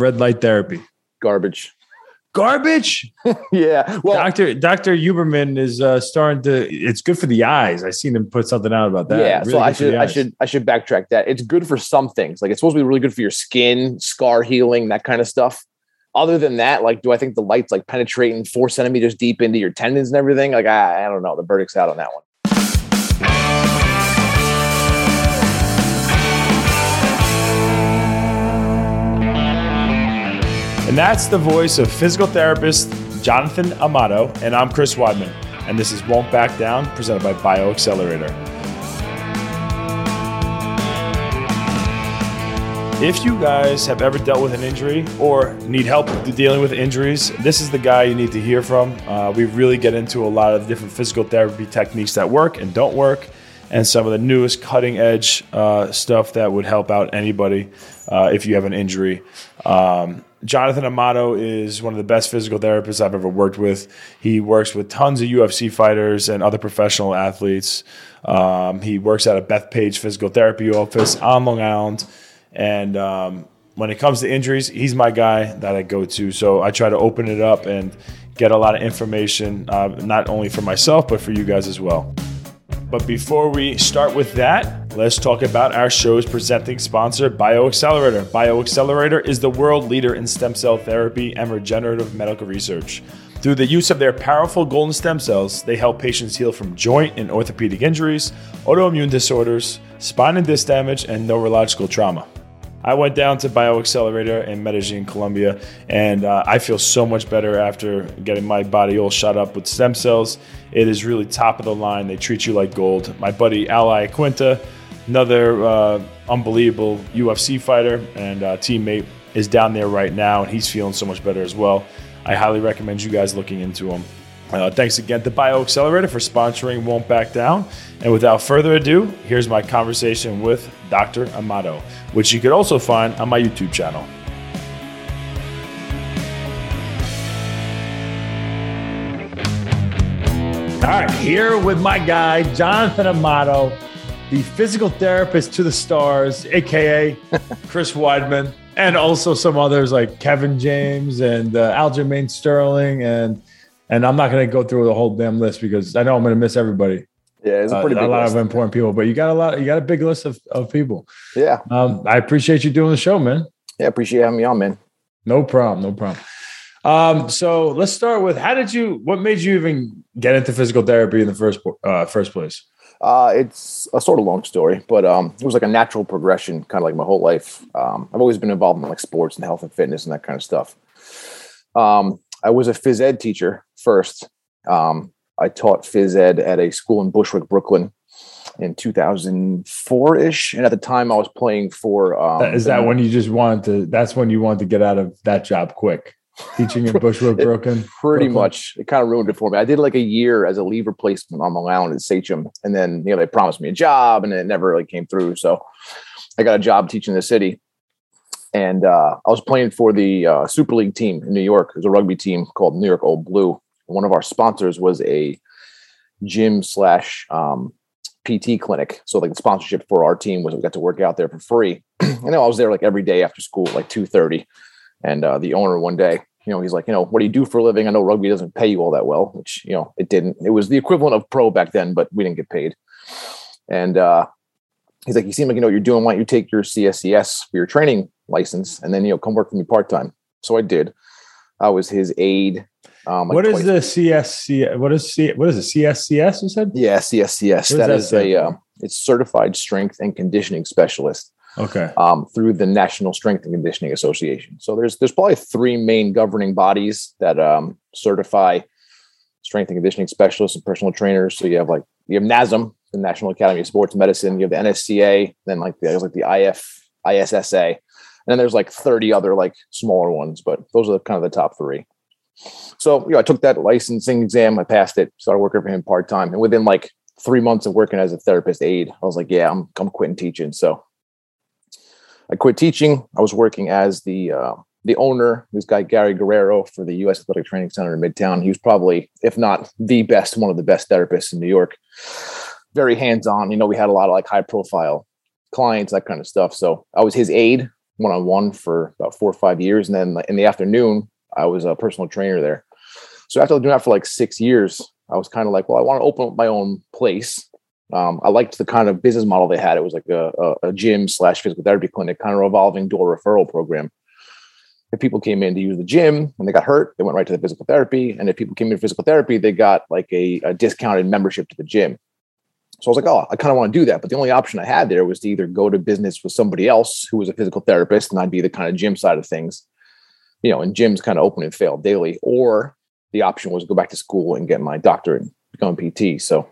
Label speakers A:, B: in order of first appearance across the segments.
A: red light therapy?
B: Garbage.
A: Garbage.
B: yeah. Well,
A: Doctor Doctor Huberman is uh, starting to. It's good for the eyes. I seen him put something out about that.
B: yeah.
A: Really
B: so I should I should I should backtrack that. It's good for some things. Like it's supposed to be really good for your skin, scar healing, that kind of stuff. Other than that, like, do I think the light's like penetrating four centimeters deep into your tendons and everything? Like, I, I don't know. The verdict's out on that one.
A: And that's the voice of physical therapist Jonathan Amato, and I'm Chris Weidman. And this is Won't Back Down, presented by BioAccelerator. If you guys have ever dealt with an injury or need help dealing with injuries, this is the guy you need to hear from. Uh, we really get into a lot of different physical therapy techniques that work and don't work, and some of the newest cutting edge uh, stuff that would help out anybody uh, if you have an injury. Um, Jonathan Amato is one of the best physical therapists I've ever worked with. He works with tons of UFC fighters and other professional athletes. Um, he works at a Bethpage physical therapy office on Long Island. And um, when it comes to injuries, he's my guy that I go to. So I try to open it up and get a lot of information, uh, not only for myself, but for you guys as well. But before we start with that, let's talk about our show's presenting sponsor, BioAccelerator. BioAccelerator is the world leader in stem cell therapy and regenerative medical research. Through the use of their powerful golden stem cells, they help patients heal from joint and orthopedic injuries, autoimmune disorders, spine and disc damage, and neurological trauma. I went down to BioAccelerator in Medellin, Colombia, and uh, I feel so much better after getting my body all shot up with stem cells. It is really top of the line. They treat you like gold. My buddy Al Iaquinta, another uh, unbelievable UFC fighter and uh, teammate, is down there right now, and he's feeling so much better as well. I highly recommend you guys looking into him. Uh, thanks again to Bio Accelerator for sponsoring Won't Back Down. And without further ado, here's my conversation with Dr. Amato, which you could also find on my YouTube channel. All right, here with my guy, Jonathan Amato, the physical therapist to the stars, aka Chris Weidman, and also some others like Kevin James and uh, Aljamain Sterling, and and I'm not going to go through the whole damn list because I know I'm going to miss everybody.
B: Yeah, it's a pretty
A: Uh,
B: pretty
A: a lot
B: list.
A: of important people, but you got a lot. You got a big list of, of people.
B: Yeah,
A: Um, I appreciate you doing the show, man.
B: yeah. Appreciate having me on, man.
A: No problem. No problem. Um, so let's start with how did you? What made you even get into physical therapy in the first uh, first place?
B: Uh, it's a sort of long story, but um, it was like a natural progression, kind of like my whole life. Um, I've always been involved in like sports and health and fitness and that kind of stuff. Um, I was a phys ed teacher first. Um, I taught phys ed at a school in Bushwick, Brooklyn, in 2004 ish, and at the time I was playing for. Um,
A: Is that when you just wanted to? That's when you wanted to get out of that job quick, teaching in Bushwick, Brooklyn.
B: pretty
A: Brooklyn?
B: much it kind of ruined it for me. I did like a year as a leave replacement on Long Island at Sachem, and then you know they promised me a job, and it never really came through. So I got a job teaching the city, and uh, I was playing for the uh, Super League team in New York. It was a rugby team called New York Old Blue. One of our sponsors was a gym slash um, PT clinic. So like the sponsorship for our team was we got to work out there for free. Know I was there like every day after school, like two thirty, and uh, the owner one day you know, he's like, you know, what do you do for a living? I know rugby doesn't pay you all that well, which, you know, it didn't. It was the equivalent of pro back then, but we didn't get paid. And uh, he's like, you seem like you know what you're doing. Why don't you take your CSCS for your training license and then, you know, come work for me part time? So I did. I was his aide. Um, like
A: what is
B: twice-
A: the CSC? What is C? What is it? CSCS? You said.
B: Yeah, CSCS.
A: does
B: That
A: that
B: is a, uh, it's certified strength and conditioning specialist.
A: Okay.
B: um, through the National Strength and Conditioning Association. So there's there's probably three main governing bodies that um, certify strength and conditioning specialists and personal trainers. So you have like you have NASM, the National Academy of Sports Medicine. You have the NSCA, then like the, there's like the IF ISSA, and then there's like 30 other like smaller ones, but those are kind of the top three. So you know, I took that licensing exam, I passed it, started working for him part time, and within like three months of working as a therapist aide, I was like, yeah, I'm I'm quitting teaching. So I quit teaching. I was working as the uh, the owner, this guy Gary Guerrero for the U.S. Athletic Training Center in Midtown. He was probably, if not the best, one of the best therapists in New York. Very hands on. You know, we had a lot of like high profile clients, that kind of stuff. So I was his aide one on one for about four or five years, and then in the afternoon, I was a personal trainer there. So after doing that for like six years, I was kind of like, well, I want to open up my own place. Um, I liked the kind of business model they had. It was like a, a, a gym slash physical therapy clinic, kind of revolving door referral program. If people came in to use the gym and they got hurt, they went right to the physical therapy. And if people came in for physical therapy, they got like a, a discounted membership to the gym. So I was like, oh, I kind of want to do that. But the only option I had there was to either go to business with somebody else who was a physical therapist and I'd be the kind of gym side of things, you know, and gyms kind of open and fail daily, or the option was go back to school and get my doctorate and become a PT. So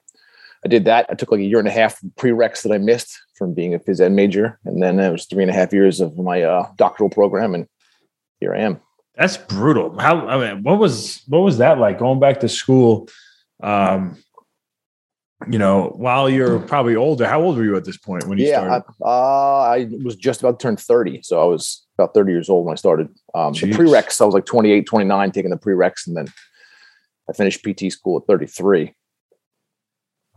B: I did that. I took like a year and a half prereqs that I missed from being a phys ed major. And then it was three and a half years of my uh, doctoral program. And here I am.
A: That's brutal. How, I mean, what was, what was that like going back to school? Um, you know, while you're probably older, how old were you at this point when you
B: yeah,
A: started?
B: I, uh, I was just about to turn 30. So I was about 30 years old when I started. Um, the prereqs, I was like 28, 29, taking the prereqs. And then I finished PT school at 33.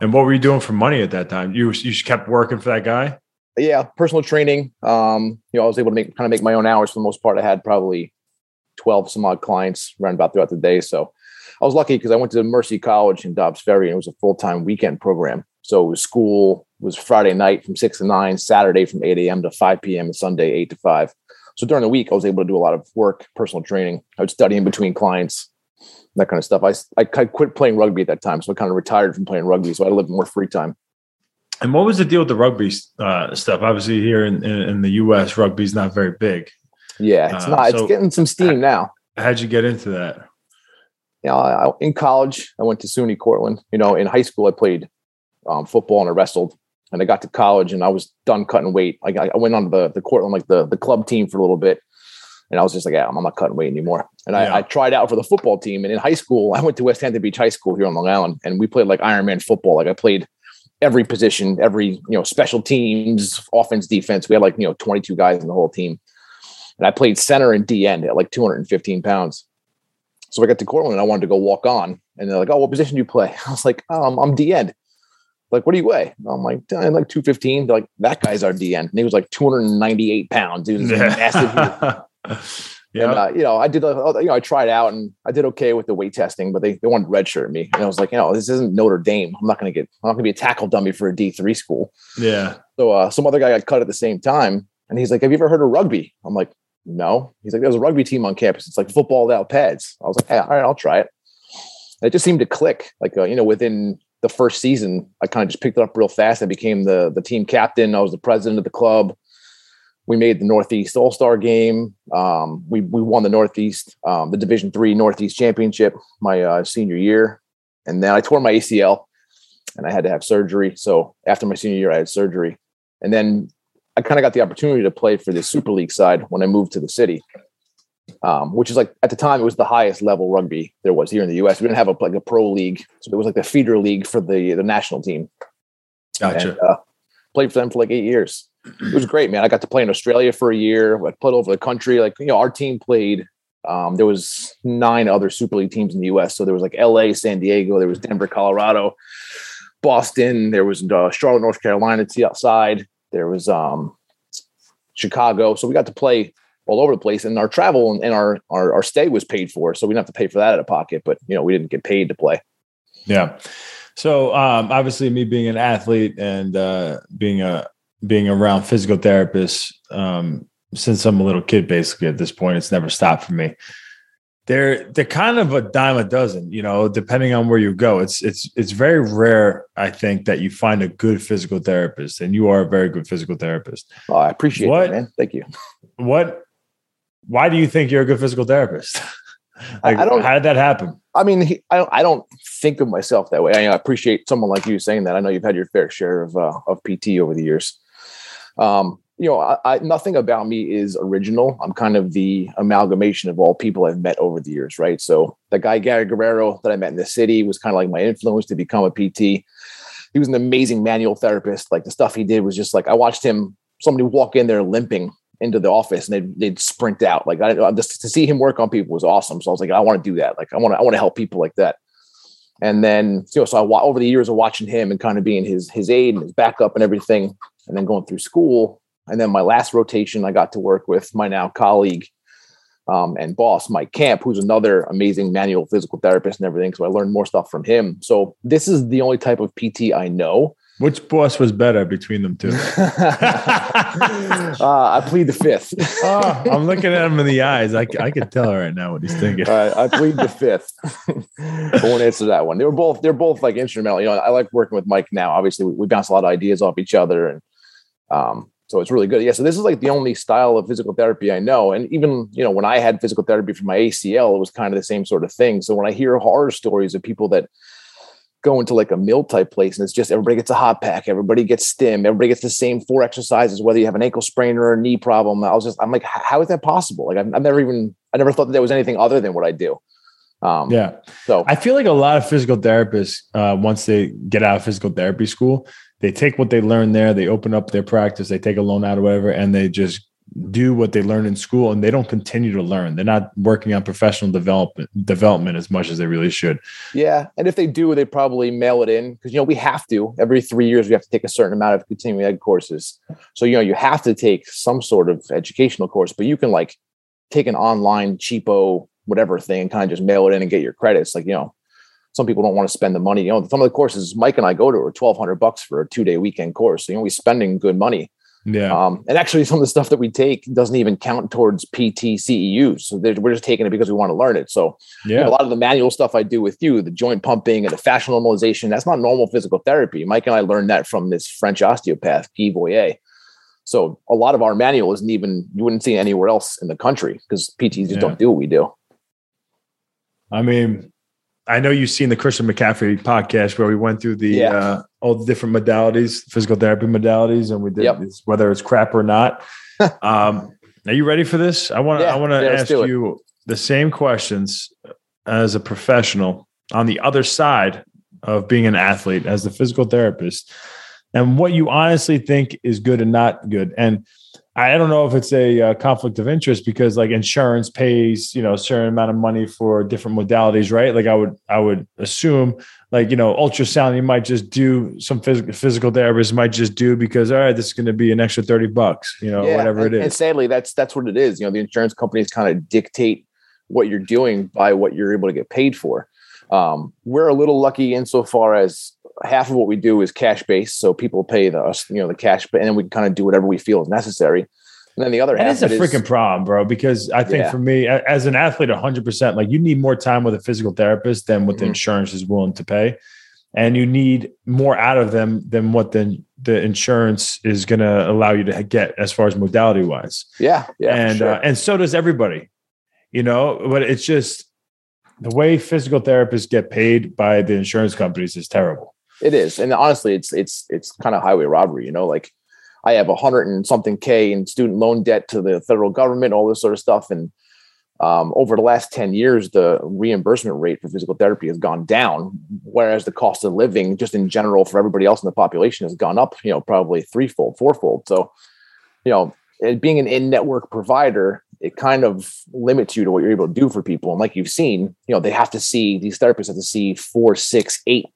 A: And what were you doing for money at that time? You, you just kept working for that guy?
B: Yeah, personal training. Um, you know, I was able to make kind of make my own hours for the most part. I had probably 12 some odd clients around about throughout the day. So I was lucky because I went to Mercy College in Dobbs Ferry and it was a full time weekend program. So it was school was Friday night from six to nine, Saturday from 8 a.m. to 5 p.m. and Sunday 8 to 5. So during the week, I was able to do a lot of work, personal training. I would study in between clients, that kind of stuff. I, I quit playing rugby at that time. So I kind of retired from playing rugby. So I had a little more free time.
A: And what was the deal with the rugby uh, stuff? Obviously, here in, in, in the U.S., rugby's not very big.
B: Yeah, it's uh, not. So it's getting some steam now.
A: How'd you get into that?
B: You know, I, in college, I went to SUNY Cortland. You know, in high school, I played um, football and I wrestled. And I got to college and I was done cutting weight. Like I, I went on the the Cortland, like the the club team for a little bit. And I was just like, yeah, I'm not cutting weight anymore. And yeah. I, I, tried out for the football team. And in high school, I went to West Hampton Beach High School here on Long Island, and we played like Ironman football. Like I played every position, every you know special teams, offense, defense. We had like you know 22 guys in the whole team, and I played center and D end at like 215 pounds. So I got to Cortland and I wanted to go walk on. And they're like, oh, what position do you play? I was like, um, I'm D end. Like, what do you weigh? I'm like, I'm like 215. They're like, that guy's our D end. And he was like 298 pounds. He was massive. yeah. And, uh, you know, I did, uh, you know, I tried out and I did okay with the weight testing, but they, they wanted redshirt me. And I was like, you know, this isn't Notre Dame. I'm not going to get, I'm not going to be a tackle dummy for a D3 school.
A: Yeah.
B: So uh, some other guy got cut at the same time. And he's like, have you ever heard of rugby? I'm like, no. He's like, there's a rugby team on campus. It's like football without pads. I was like, hey, all right, I'll try it. And it just seemed to click. Like, uh, you know, within the first season, I kind of just picked it up real fast. I became the the team captain. I was the president of the club. We made the Northeast All Star game. Um, we we won the Northeast, um, the Division Three Northeast Championship my uh, senior year, and then I tore my ACL, and I had to have surgery. So after my senior year, I had surgery, and then I kind of got the opportunity to play for the Super League side when I moved to the city, um, which is like at the time it was the highest level rugby there was here in the U.S. We didn't have a like a pro league, so it was like the feeder league for the the national team.
A: Gotcha. And, uh,
B: played for them for like eight years. It was great, man. I got to play in Australia for a year. I played over the country. Like you know, our team played. Um, there was nine other Super League teams in the U.S. So there was like L.A., San Diego, there was Denver, Colorado, Boston, there was uh, Charlotte, North Carolina, to outside. There was um, Chicago. So we got to play all over the place and our travel and, and our, our, our stay was paid for. So we didn't have to pay for that out of pocket, but you know, we didn't get paid to play.
A: Yeah. So um, obviously me being an athlete and uh, being a, being around physical therapists um, since I'm a little kid, basically at this point, it's never stopped for me they're they're kind of a dime a dozen, you know, depending on where you go. It's it's it's very rare, I think, that you find a good physical therapist, and you are a very good physical therapist.
B: Oh, I appreciate what, that, man. Thank you.
A: What? Why do you think you're a good physical therapist? like, I don't. How did that happen?
B: I mean, he, I don't. I don't think of myself that way. I, I, appreciate someone like you saying that. I know you've had your fair share of uh, of PT over the years. Um, you know, I, I, nothing about me is original. I'm kind of the amalgamation of all people I've met over the years, right? So the guy Gary Guerrero that I met in the city was kind of like my influence to become a PT. He was an amazing manual therapist. Like the stuff he did was just like I watched him. Somebody walk in there limping into the office and they'd, they'd sprint out. Like I just to see him work on people was awesome. So I was like, I want to do that. Like I want to I want to help people like that. And then you know, so I over the years of watching him and kind of being his his aide and his backup and everything, and then going through school, And then my last rotation, I got to work with my now colleague um, and boss, Mike Camp, who's another amazing manual physical therapist and everything. So I learned more stuff from him. So this is the only type of PT I know.
A: Which boss was better between them two?
B: uh, I plead the fifth.
A: oh, I'm looking at him in the eyes. I, I can tell right now what he's thinking.
B: I plead the fifth. I won't answer that one. They were both they're both like instrumental. You know, I like working with Mike now. Obviously, we, we bounce a lot of ideas off each other, and um, so it's really good. Yeah. So this is like the only style of physical therapy I know. And even, you know, when I had physical therapy for my ACL, it was kind of the same sort of thing. So when I hear horror stories of people that go into like a meal type place and it's just everybody gets a hot pack, everybody gets stim, everybody gets the same four exercises, whether you have an ankle sprain or a knee problem. I was just, I'm like, how is that possible? Like I've, I've never even, I never thought that there was anything other than what I do.
A: Um, yeah. So I feel like a lot of physical therapists, uh, once they get out of physical therapy school, they take what they learn there, they open up their practice, they take a loan out or whatever, and they just do what they learn in school and they don't continue to learn. They're not working on professional development development as much as they really should.
B: Yeah. And if they do, they probably mail it in because you know we have to every three years we have to take a certain amount of continuing ed courses. So you know you have to take some sort of educational course, but you can like take an online cheapo whatever thing and kind of just mail it in and get your credits. Like, you know, some people don't want to spend the money. You know, some of the courses Mike and I go to are twelve hundred bucks for a two day weekend course. You know, we're spending good money.
A: Yeah.
B: Um, and actually, some of the stuff that we take doesn't even count towards PT CEUs. So we're just taking it because we want to learn it. So yeah, you know, a lot of the manual stuff I do with you, the joint pumping and the fascial normalization, that's not normal physical therapy. Mike and I learned that from this French osteopath, Guy Voyer. So a lot of our manual isn't even you wouldn't see anywhere else in the country because PTs just yeah. don't do what we do.
A: I mean, I know you've seen the Christian McCaffrey podcast where we went through the yeah. uh, all the different modalities, physical therapy modalities, and we did yep. this, whether it's crap or not. um, are you ready for this? I want to yeah, I want to yeah, ask you the same questions as a professional on the other side of being an athlete as the physical therapist, and what you honestly think is good and not good, and I don't know if it's a uh, conflict of interest because like insurance pays, you know, a certain amount of money for different modalities, right? Like I would, I would assume like, you know, ultrasound, you might just do some physical, physical therapists might just do because, all right, this is going to be an extra 30 bucks, you know, yeah, whatever
B: and,
A: it is.
B: And sadly, that's, that's what it is. You know, the insurance companies kind of dictate what you're doing by what you're able to get paid for. Um, we're a little lucky insofar as half of what we do is cash based, so people pay the us, you know, the cash, and then we kind of do whatever we feel is necessary. And then the other half
A: is a freaking problem, bro. Because I think yeah. for me, as an athlete, 100, percent like you need more time with a physical therapist than what the mm-hmm. insurance is willing to pay, and you need more out of them than what the the insurance is going to allow you to get as far as modality wise.
B: Yeah, yeah,
A: and sure. uh, and so does everybody, you know. But it's just the way physical therapists get paid by the insurance companies is terrible.
B: It is, and honestly, it's it's it's kind of highway robbery. You know, like I have a hundred and something k in student loan debt to the federal government, all this sort of stuff, and um, over the last 10 years, the reimbursement rate for physical therapy has gone down, whereas the cost of living, just in general, for everybody else in the population, has gone up, you know, probably threefold, fourfold. So, you know, being an in network provider, it kind of limits you to what you're able to do for people. And like you've seen, you know, they have to see, these therapists have to see four, six, eight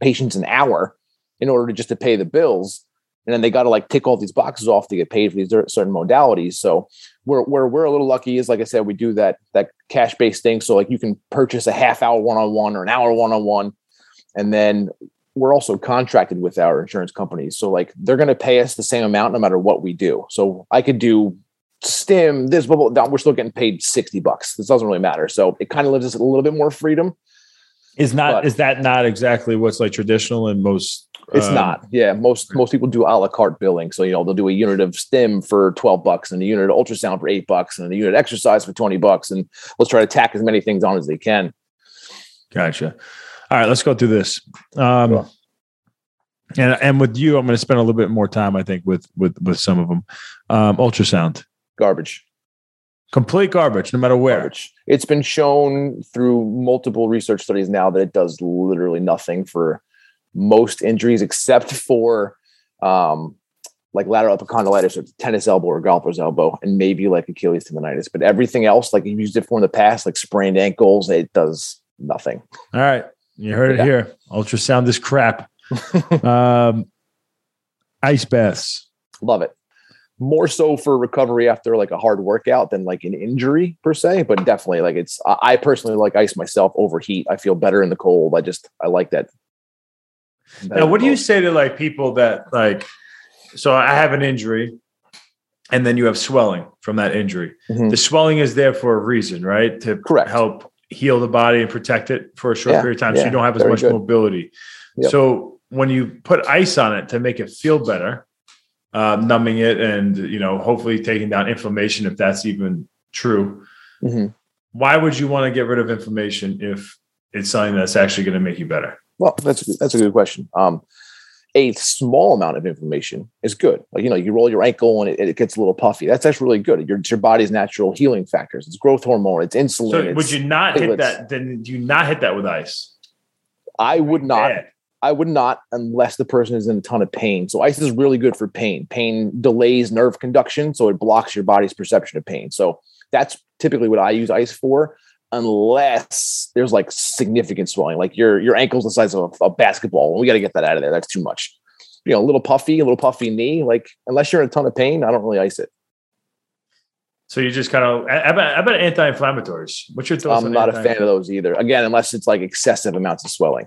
B: patients an hour in order to just to pay the bills. And then they got to like tick all these boxes off to get paid for these certain modalities. So we're, we're, we're a little lucky is like i said we do that that cash based thing. So like you can purchase a half hour one-on-one or an hour one-on-one. And then we're also contracted with our insurance companies. So like they're going to pay us the same amount no matter what we do. So i could do stim this blah, we're still getting paid 60 bucks. This doesn't really matter. So it kind of gives us a little bit more freedom
A: is not but, is that not exactly what's like traditional in most?
B: It's um, not. Yeah, most most people do a la carte billing. So you know they'll do a unit of stim for twelve bucks, and a unit of ultrasound for eight bucks, and a unit of exercise for twenty bucks, and let's try to tack as many things on as they can.
A: Gotcha. All right, let's go through this. Um, cool. And and with you, I'm going to spend a little bit more time, I think, with with with some of them. Um, ultrasound,
B: garbage.
A: Complete garbage, no matter where. Garbage.
B: It's been shown through multiple research studies now that it does literally nothing for most injuries except for um, like lateral epicondylitis or tennis elbow or golfer's elbow, and maybe like Achilles tendonitis. But everything else, like you've used it for in the past, like sprained ankles, it does nothing.
A: All right. You heard yeah. it here. Ultrasound is crap. um, ice baths.
B: Love it. More so for recovery after like a hard workout than like an injury per se. But definitely, like it's I personally like ice myself over heat. I feel better in the cold. I just I like that.
A: Now, what do you say to like people that like? So I have an injury, and then you have swelling from that injury. Mm-hmm. The swelling is there for a reason, right? To
B: Correct.
A: help heal the body and protect it for a short yeah, period of time, yeah, so you don't have as much good. mobility. Yep. So when you put ice on it to make it feel better, uh, numbing it, and you know, hopefully taking down inflammation if that's even true. Mm-hmm. Why would you want to get rid of inflammation if it's something that's actually going to make you better?
B: Well, that's that's a good question. Um, a small amount of inflammation is good. Like you know, you roll your ankle and it, it gets a little puffy. That's actually really good. Your your body's natural healing factors. It's growth hormone. It's insulin. So
A: would you not hit that? Then do you not hit that with ice?
B: I would not. Bad. I would not unless the person is in a ton of pain. So ice is really good for pain. Pain delays nerve conduction, so it blocks your body's perception of pain. So that's typically what I use ice for unless there's like significant swelling, like your your ankle's the size of a, a basketball. We got to get that out of there. That's too much. You know, a little puffy, a little puffy knee. Like unless you're in a ton of pain, I don't really ice it.
A: So you just kind of about, about anti-inflammatories. What's your thoughts?
B: I'm not a fan of those either. Again, unless it's like excessive amounts of swelling.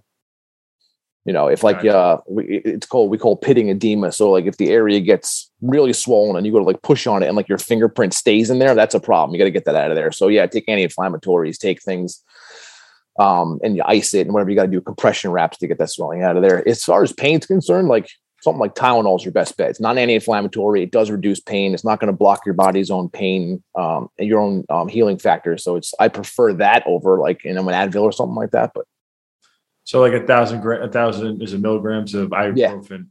B: You know, if like uh, we, it's called we call pitting edema. So like if the area gets really swollen and you go to like push on it and like your fingerprint stays in there, that's a problem. You got to get that out of there. So yeah, take anti-inflammatories, take things, um, and you ice it and whatever you got to do, compression wraps to get that swelling out of there. As far as pain's concerned, like something like Tylenol is your best bet. It's not anti-inflammatory. It does reduce pain. It's not going to block your body's own pain um, and your own um, healing factors. So it's I prefer that over like you know an Advil or something like that. But
A: so like a thousand gra- a thousand is a milligrams of ibuprofen.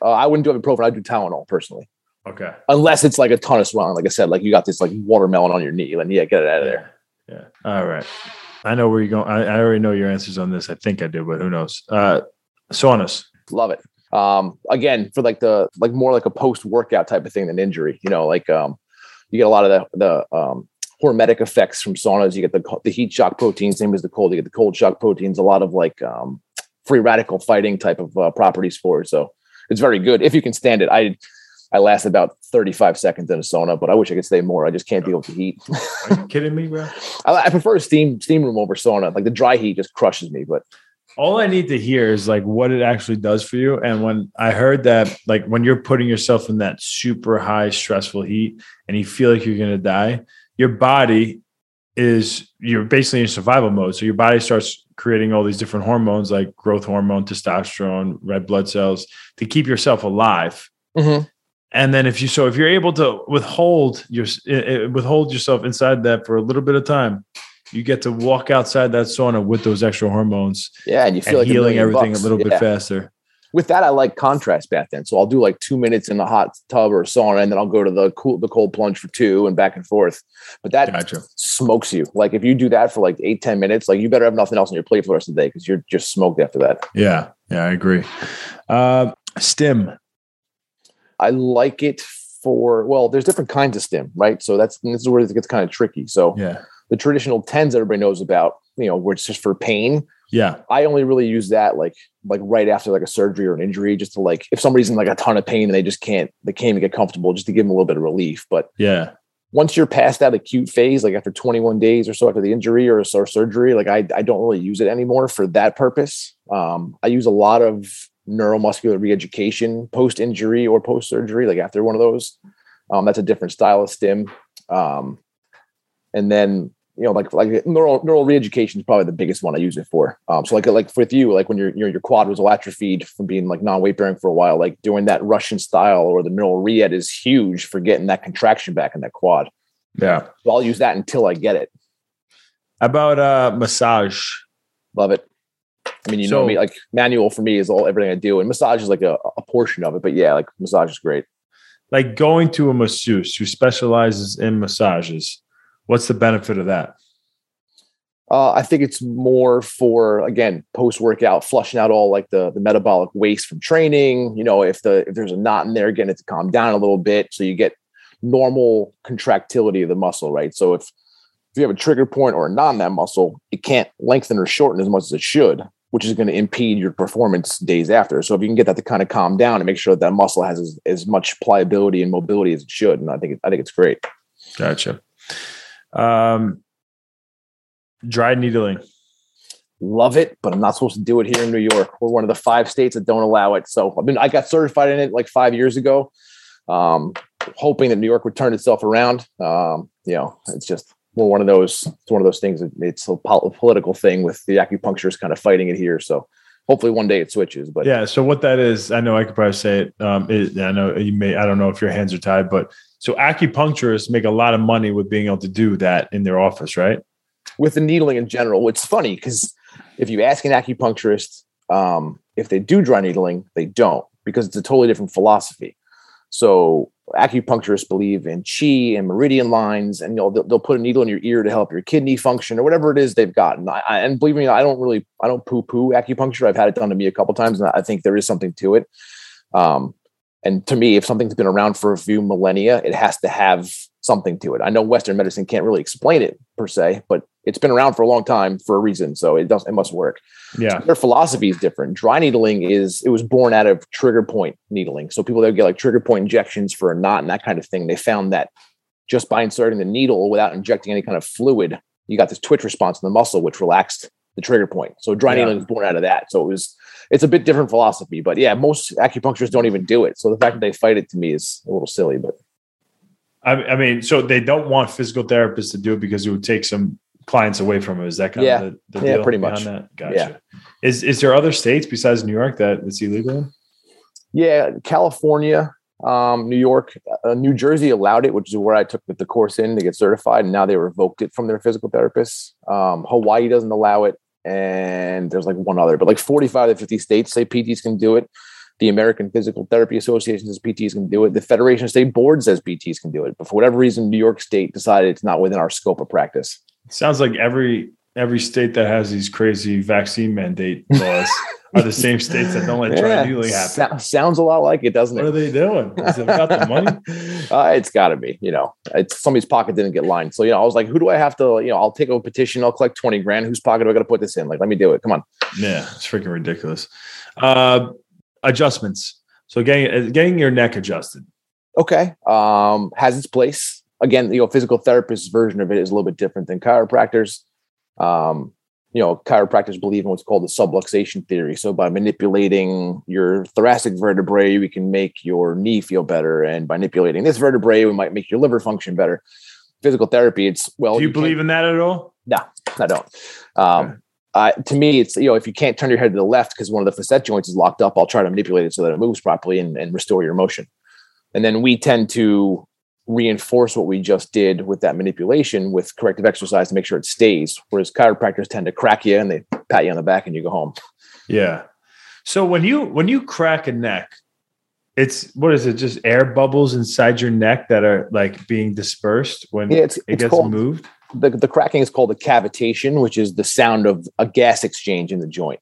B: Yeah. Uh, I wouldn't do ibuprofen. I'd do Tylenol personally.
A: Okay.
B: Unless it's like a ton of swelling, like I said, like you got this like watermelon on your knee, then yeah, get it out of there.
A: Yeah. All right. I know where you're going. I, I already know your answers on this. I think I do, but who knows? Uh, saunas.
B: Love it. Um, again, for like the like more like a post workout type of thing than injury. You know, like um, you get a lot of the the um hormetic effects from saunas. You get the the heat shock proteins, same as the cold. You get the cold shock proteins. A lot of like um, free radical fighting type of uh, properties for it. So it's very good if you can stand it. I I last about 35 seconds in a sauna, but I wish I could stay more. I just can't deal with the heat.
A: Are you kidding me, bro?
B: I, I prefer steam steam room over sauna. Like the dry heat just crushes me. But
A: all I need to hear is like what it actually does for you. And when I heard that, like when you're putting yourself in that super high stressful heat and you feel like you're gonna die, your body is you're basically in survival mode. So your body starts creating all these different hormones like growth hormone, testosterone, red blood cells to keep yourself alive. Mm-hmm. And then if you so if you're able to withhold your withhold yourself inside that for a little bit of time, you get to walk outside that sauna with those extra hormones.
B: Yeah, and you feel
A: and
B: like
A: healing everything
B: bucks.
A: a little
B: yeah.
A: bit faster
B: with that, I like contrast bath then. So I'll do like two minutes in the hot tub or sauna, and then I'll go to the cool the cold plunge for two and back and forth. But that gotcha. smokes you. Like if you do that for like eight, 10 minutes, like you better have nothing else on your plate for the rest of the day because you're just smoked after that.
A: Yeah. Yeah, I agree. Uh, stim.
B: I like it for well, there's different kinds of stim, right? So that's this is where it gets kind of tricky. So
A: yeah,
B: the traditional tens everybody knows about, you know, where it's just for pain
A: yeah.
B: I only really use that like like right after like a surgery or an injury, just to like if somebody's in like a ton of pain and they just can't they can't even get comfortable, just to give them a little bit of relief. But
A: yeah,
B: once you're past that acute phase, like after 21 days or so after the injury or, or surgery, like I, I don't really use it anymore for that purpose. Um, I use a lot of neuromuscular reeducation post injury or post surgery, like after one of those. Um, that's a different style of stim. Um, and then you know, like like neural neural reeducation is probably the biggest one I use it for. Um, so like like with you, like when your your your quad was atrophied from being like non weight bearing for a while, like doing that Russian style or the neural reed is huge for getting that contraction back in that quad.
A: Yeah,
B: so I'll use that until I get it.
A: About uh massage,
B: love it. I mean, you so, know me, like manual for me is all everything I do, and massage is like a, a portion of it. But yeah, like massage is great.
A: Like going to a masseuse who specializes in massages What's the benefit of that?
B: Uh, I think it's more for again post workout, flushing out all like the the metabolic waste from training. You know, if the if there's a knot in there, getting it to calm down a little bit, so you get normal contractility of the muscle, right? So if if you have a trigger point or a knot in that muscle, it can't lengthen or shorten as much as it should. which is going to impede your performance days after. So if you can get that to kind of calm down and make sure that, that muscle has as, as much pliability and mobility as it should, and I think I think it's great.
A: Gotcha. Um, dry needling.
B: Love it, but I'm not supposed to do it here in New York. We're one of the five states that don't allow it. So I've been I got certified in it like five years ago, um, hoping that New York would turn itself around. Um, you know, it's just we're one of those. It's one of those things. That it's a political thing with the acupuncturists kind of fighting it here. So hopefully one day it switches. But
A: yeah, so what that is, I know I could probably say it. Um, it, I know you may. I don't know if your hands are tied, but so acupuncturists make a lot of money with being able to do that in their office, right?
B: With the needling in general, it's funny because if you ask an acupuncturist um, if they do dry needling, they don't because it's a totally different philosophy. So acupuncturists believe in chi and meridian lines, and they'll, they'll, put a needle in your ear to help your kidney function or whatever it is they've got. And, I, and believe me, I don't really, I don't poo-poo acupuncture. I've had it done to me a couple times, and I think there is something to it. Um, and to me, if something's been around for a few millennia, it has to have something to it. I know Western medicine can't really explain it per se, but it's been around for a long time for a reason. So it does it must work.
A: Yeah.
B: So their philosophy is different. Dry needling is it was born out of trigger point needling. So people that get like trigger point injections for a knot and that kind of thing, they found that just by inserting the needle without injecting any kind of fluid, you got this twitch response in the muscle, which relaxed the trigger point. So dry yeah. needling is born out of that. So it was it's a bit different philosophy, but yeah, most acupuncturists don't even do it. So the fact that they fight it to me is a little silly, but
A: I, I mean, so they don't want physical therapists to do it because it would take some clients away from it. Is that kind
B: yeah.
A: of
B: the, the yeah, pretty much.
A: That? Gotcha. Yeah. Is is there other states besides New York that it's illegal in?
B: Yeah, California, um, New York, uh, New Jersey allowed it, which is where I took the course in to get certified, and now they revoked it from their physical therapists. Um, Hawaii doesn't allow it, and there's like one other, but like 45 to 50 states say PTs can do it. The American Physical Therapy Association says PTs can do it. The Federation of State Board says PTs can do it. But for whatever reason, New York State decided it's not within our scope of practice.
A: Sounds like every every state that has these crazy vaccine mandate laws are the same states that don't let yeah, happen.
B: So, sounds a lot like it, doesn't
A: what
B: it?
A: What are they doing? Is it about the money?
B: Uh, it's got to be. You know, it's somebody's pocket didn't get lined. So you know, I was like, who do I have to? You know, I'll take a petition. I'll collect twenty grand. Whose pocket do I got to put this in? Like, let me do it. Come on.
A: Yeah, it's freaking ridiculous. Uh, adjustments. So getting uh, getting your neck adjusted.
B: Okay, um, has its place. Again, you know, physical therapist's version of it is a little bit different than chiropractors. Um, you know, chiropractors believe in what's called the subluxation theory. So by manipulating your thoracic vertebrae, we can make your knee feel better, and by manipulating this vertebrae, we might make your liver function better. Physical therapy, it's well.
A: Do you, you believe in that at all?
B: No, I don't. Um, okay uh, to me, it's you know if you can't turn your head to the left because one of the facet joints is locked up, I'll try to manipulate it so that it moves properly and, and restore your motion. And then we tend to reinforce what we just did with that manipulation with corrective exercise to make sure it stays. Whereas chiropractors tend to crack you and they pat you on the back and you go home.
A: Yeah. So when you when you crack a neck, it's what is it? Just air bubbles inside your neck that are like being dispersed when yeah, it's, it it's gets called, moved
B: the, the cracking is called a cavitation, which is the sound of a gas exchange in the joint.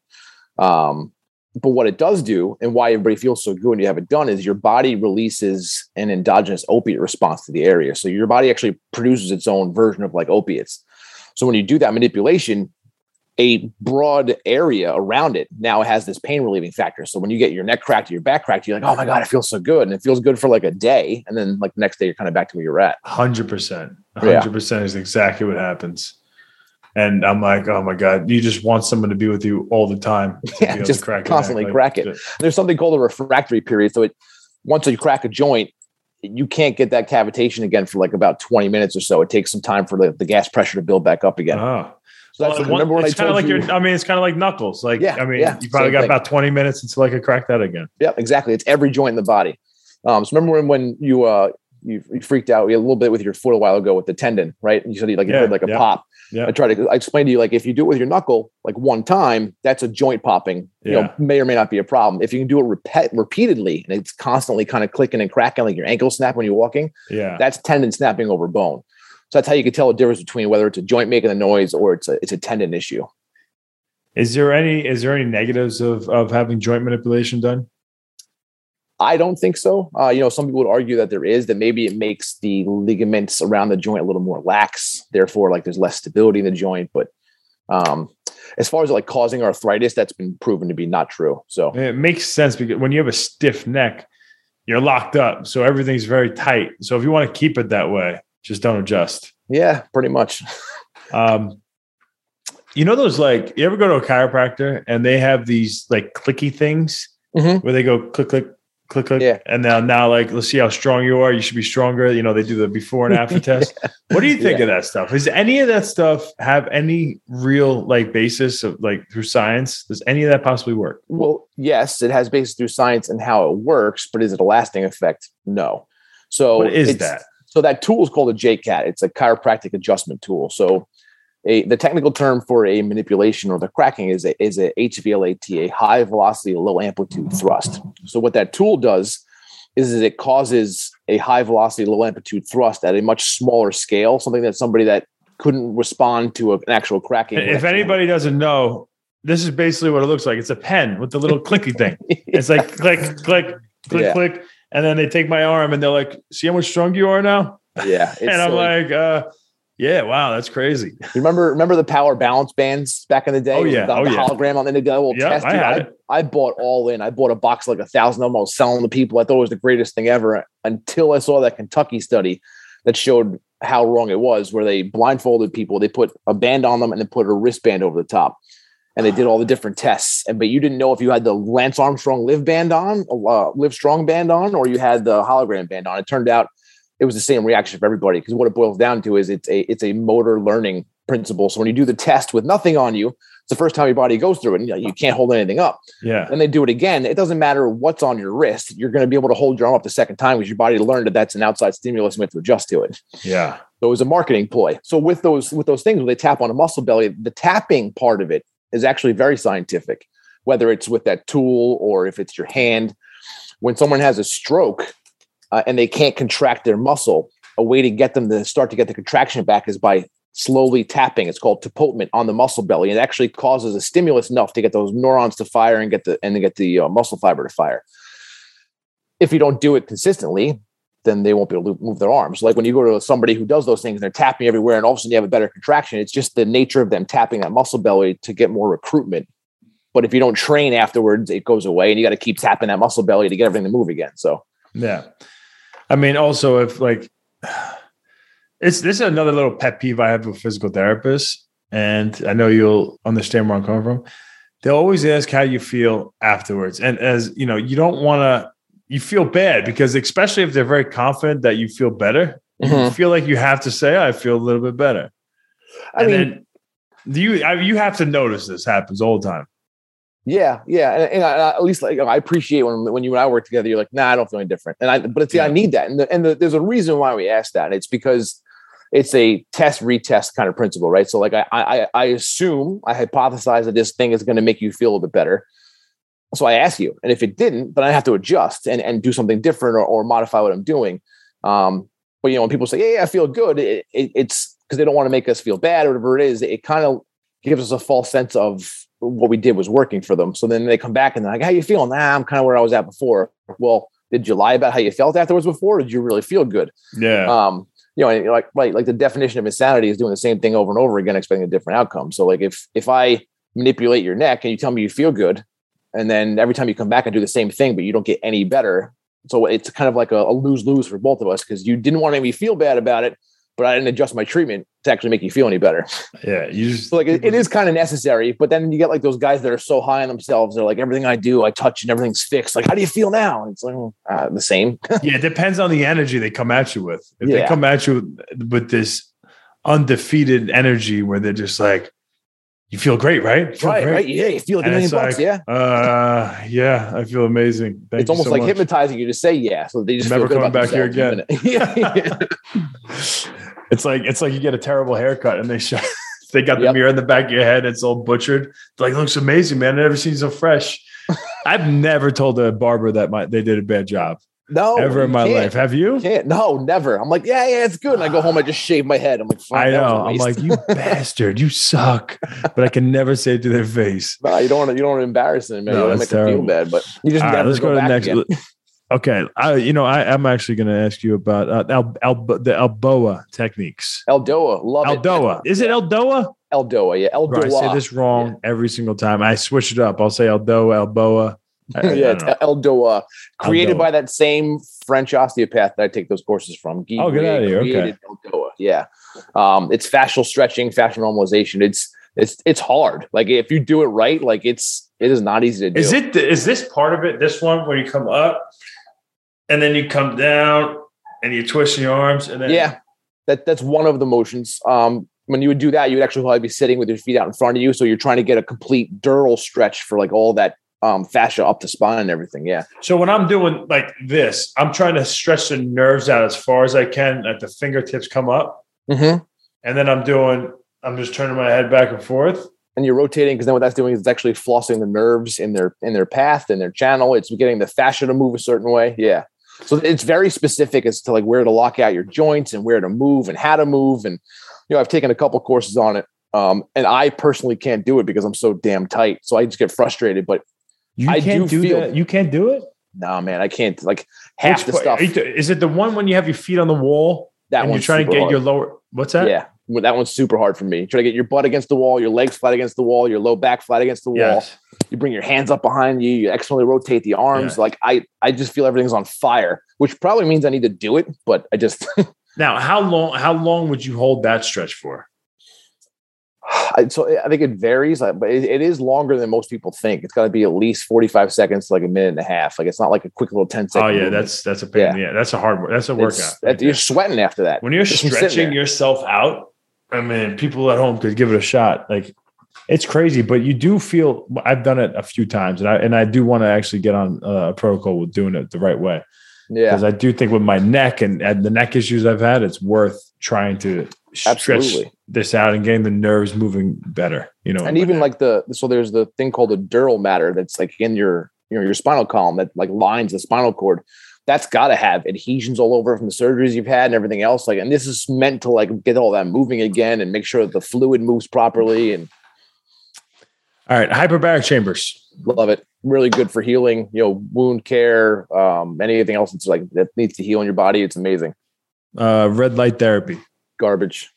B: Um, but what it does do, and why everybody feels so good when you have it done, is your body releases an endogenous opiate response to the area. So your body actually produces its own version of like opiates. So when you do that manipulation, a broad area around it now has this pain relieving factor. So when you get your neck cracked, your back cracked, you're like, oh my God, it feels so good. And it feels good for like a day. And then like the next day, you're kind of back to where you're at.
A: 100%. 100% yeah. is exactly what happens. And I'm like, oh my God, you just want someone to be with you all the time.
B: Yeah, just crack constantly it crack it. There's something called a refractory period. So it once you crack a joint, you can't get that cavitation again for like about 20 minutes or so. It takes some time for the, the gas pressure to build back up again.
A: Oh. So that's well, remember when it's kind of like you, your. I mean, it's kind of like knuckles. Like, yeah, I mean, yeah, you probably got thing. about twenty minutes until I could crack that again.
B: Yeah, exactly. It's every joint in the body. Um, so remember when when you uh you, you freaked out a little bit with your foot a while ago with the tendon, right? And you said you like you yeah, heard like a yeah, pop. Yeah. I try to I explained to you like if you do it with your knuckle like one time, that's a joint popping. You know, may or may not be a problem. If you can do it repeat repeatedly and it's constantly kind of clicking and cracking like your ankle snap when you're walking,
A: yeah,
B: that's tendon snapping over bone. So that's how you can tell the difference between whether it's a joint making the noise or it's a it's a tendon issue.
A: Is there any is there any negatives of of having joint manipulation done?
B: I don't think so. Uh, you know, some people would argue that there is that maybe it makes the ligaments around the joint a little more lax, therefore, like there's less stability in the joint. But um, as far as like causing arthritis, that's been proven to be not true. So
A: it makes sense because when you have a stiff neck, you're locked up. So everything's very tight. So if you want to keep it that way, just don't adjust.
B: Yeah, pretty much.
A: um, you know those like you ever go to a chiropractor and they have these like clicky things mm-hmm. where they go click click click click. Yeah. and now now like let's see how strong you are. You should be stronger. You know they do the before and after test. What do you think yeah. of that stuff? Is any of that stuff have any real like basis of like through science? Does any of that possibly work?
B: Well yes it has basis through science and how it works but is it a lasting effect? No. So
A: what is that?
B: so that tool is called a JCAT. It's a chiropractic adjustment tool. So a, the technical term for a manipulation or the cracking is a, is a HVLAT, a high velocity, low amplitude thrust. So what that tool does is, is it causes a high velocity, low amplitude thrust at a much smaller scale, something that somebody that couldn't respond to an actual cracking.
A: If anybody doesn't know, this is basically what it looks like. It's a pen with the little clicky thing. It's like click, click, click, yeah. click. And then they take my arm and they're like, see how much stronger you are now?
B: Yeah.
A: and I'm like, uh, yeah, wow, that's crazy.
B: Remember, remember the power balance bands back in the day?
A: Oh yeah,
B: the,
A: oh,
B: the
A: yeah.
B: hologram on the go.
A: Yeah, test I.
B: I, I bought all in. I bought a box like a thousand of them. I was selling to people. I thought it was the greatest thing ever until I saw that Kentucky study that showed how wrong it was, where they blindfolded people. They put a band on them and then put a wristband over the top, and they did all the different tests. And but you didn't know if you had the Lance Armstrong Live band on, uh, Live Strong band on, or you had the hologram band on. It turned out it was the same reaction for everybody because what it boils down to is it's a it's a motor learning principle. So when you do the test with nothing on you, it's the first time your body goes through it, and you, know, you can't hold anything up.
A: Yeah.
B: And they do it again. It doesn't matter what's on your wrist. You're going to be able to hold your arm up the second time because your body learned that that's an outside stimulus and we have to adjust to it.
A: Yeah.
B: So it was a marketing ploy. So with those with those things, when they tap on a muscle belly, the tapping part of it is actually very scientific. Whether it's with that tool or if it's your hand, when someone has a stroke, uh, and they can't contract their muscle, a way to get them to start to get the contraction back is by slowly tapping. It's called tapotement on the muscle belly. It actually causes a stimulus enough to get those neurons to fire and get the and get the uh, muscle fiber to fire. If you don't do it consistently, then they won't be able to move their arms. Like when you go to somebody who does those things and they're tapping everywhere, and all of a sudden you have a better contraction. It's just the nature of them tapping that muscle belly to get more recruitment. But if you don't train afterwards, it goes away, and you got to keep tapping that muscle belly to get everything to move again. So,
A: yeah. I mean, also if like it's this is another little pet peeve I have with physical therapists, and I know you'll understand where I'm coming from. They always ask how you feel afterwards, and as you know, you don't want to. You feel bad because, especially if they're very confident that you feel better, mm-hmm. you feel like you have to say, "I feel a little bit better." I and mean, then do you? I, you have to notice this happens all the time.
B: Yeah, yeah, and, and I, at least like I appreciate when when you and I work together. You're like, nah, I don't feel any different, and I but it's yeah. I need that, and the, and the, there's a reason why we ask that. It's because it's a test retest kind of principle, right? So like I I I assume I hypothesize that this thing is going to make you feel a little bit better, so I ask you, and if it didn't, then I have to adjust and and do something different or, or modify what I'm doing. Um, but you know when people say, yeah, yeah I feel good, it, it, it's because they don't want to make us feel bad or whatever it is. It kind of gives us a false sense of what we did was working for them. So then they come back and they're like, "How you feeling?" Nah, I'm kind of where I was at before. Well, did you lie about how you felt afterwards before? did you really feel good?
A: Yeah.
B: Um, you know, like right, like the definition of insanity is doing the same thing over and over again, expecting a different outcome. So like if if I manipulate your neck and you tell me you feel good, and then every time you come back and do the same thing, but you don't get any better. So it's kind of like a, a lose lose for both of us because you didn't want to make me feel bad about it, but I didn't adjust my treatment to actually make you feel any better.
A: Yeah, you just
B: so like it, it is kind of necessary, but then you get like those guys that are so high on themselves. They're like everything I do, I touch and everything's fixed. Like, how do you feel now? And it's like uh, the same.
A: yeah, it depends on the energy they come at you with. If yeah. they come at you with this undefeated energy where they're just like, you feel great, right?
B: Feel
A: right,
B: great. right. Yeah, you feel like a million bucks. Like, yeah.
A: Uh, yeah, I feel amazing. Thank
B: it's almost
A: so
B: like
A: much.
B: hypnipatizing you to say yeah, so they just
A: never coming back here again. yeah. It's like it's like you get a terrible haircut and they show they got the yep. mirror in the back of your head. It's all butchered. It's like looks amazing, man. I never seen so fresh. I've never told a barber that my they did a bad job.
B: No,
A: ever in my life. Have you?
B: Can't. No, never. I'm like, yeah, yeah, it's good. And I go home, I just shave my head. I'm like,
A: I know. I'm like, you bastard, you suck. But I can never say it to their face.
B: No, you don't want to. You don't want to embarrass them. Man. No, you don't make them feel bad. But you just
A: right, let's go, go to the next. Again. Okay, I you know I am actually going to ask you about uh, Al, Al, the Eldoa techniques.
B: Eldoa, love
A: Eldoa.
B: it.
A: Is it Eldoa?
B: Eldoa, yeah,
A: Bro, I say this wrong every single time. I switch it up. I'll say Eldoa, Elboa. I-
B: yeah, it's Eldoa, created
A: Eldoa.
B: by that same French osteopath that I take those courses from. Guy
A: Oh, get
B: Voyer
A: outta here, okay.
B: Eldoa. Yeah, um, it's fascial stretching, fascial normalization. It's it's it's hard. Like if you do it right, like it's it is not easy to do.
A: Is it? Is this part of it? This one where you come up and then you come down and you twist your arms and then
B: Yeah, that that's one of the motions. Um, when you would do that, you would actually probably be sitting with your feet out in front of you, so you're trying to get a complete dural stretch for like all that um, fascia up the spine and everything. Yeah,
A: So when I'm doing like this, I'm trying to stretch the nerves out as far as I can. Let the fingertips come up,
B: mm-hmm.
A: and then I'm doing. I'm just turning my head back and forth.
B: and you're rotating because then what that's doing is it's actually flossing the nerves in their in their path in their channel. It's getting the fascia to move a certain way. Yeah. So it's very specific as to like where to lock out your joints and where to move and how to move. And you know, I've taken a couple courses on it. Um, and I personally can't do it because I'm so damn tight. So I just get frustrated. But
A: You
B: I
A: can't
B: do
A: do
B: feel-
A: that. You can't do it.
B: nah, man, I can't like half
A: Which
B: the stuff.
A: you Is it the one when you have your feet on the wall
B: That
A: and you're trying to get
B: hard.
A: your lower? What's that?
B: Yeah. That one's super hard for me. Try to get your butt against the wall, your legs flat against the wall, your low back flat against the wall.
A: Yes.
B: You bring your hands up behind you, you externally rotate the arms.
A: Yeah.
B: Like I, I just feel everything's on fire, which probably means I need to do it, but I just,
A: Now, how long? How long would you hold that stretch for?
B: I, so I think it varies, uh, but it, it is longer than most people think. It's got to be at least 45 seconds to like a minute and a half. Like it's not like a quick little 10 second.
A: Oh yeah,
B: movement.
A: that's that's a pain. Yeah, that's a hard. work. That's a workout.
B: that- you're sweating after that.
A: when you're
B: just
A: stretching yourself out, I mean, people at home could give it a shot. Like it's crazy, but you do feel. I've done it a few times, and I and I do want to actually get on uh, a protocol with doing it the right way
B: Yeah.
A: because I do think with my neck and, and the neck issues I've had, it's worth trying to stretch
B: Absolutely.
A: this out and getting the nerves moving better. You know,
B: and even like the, so there's the thing called the dural matter that's like in your, you know, your spinal column that like lines the spinal cord. That's got to have adhesions all over from the surgeries you've had and everything else. Like, and this is meant to like get all that moving again and make sure that the fluid moves properly and
A: all right, hyperbaric chambers.
B: love it. Really good for healing, you know, wound care, um, anything else that's like that needs to heal in your body. It's amazing.
A: Uh, red light therapy.
B: Garbage.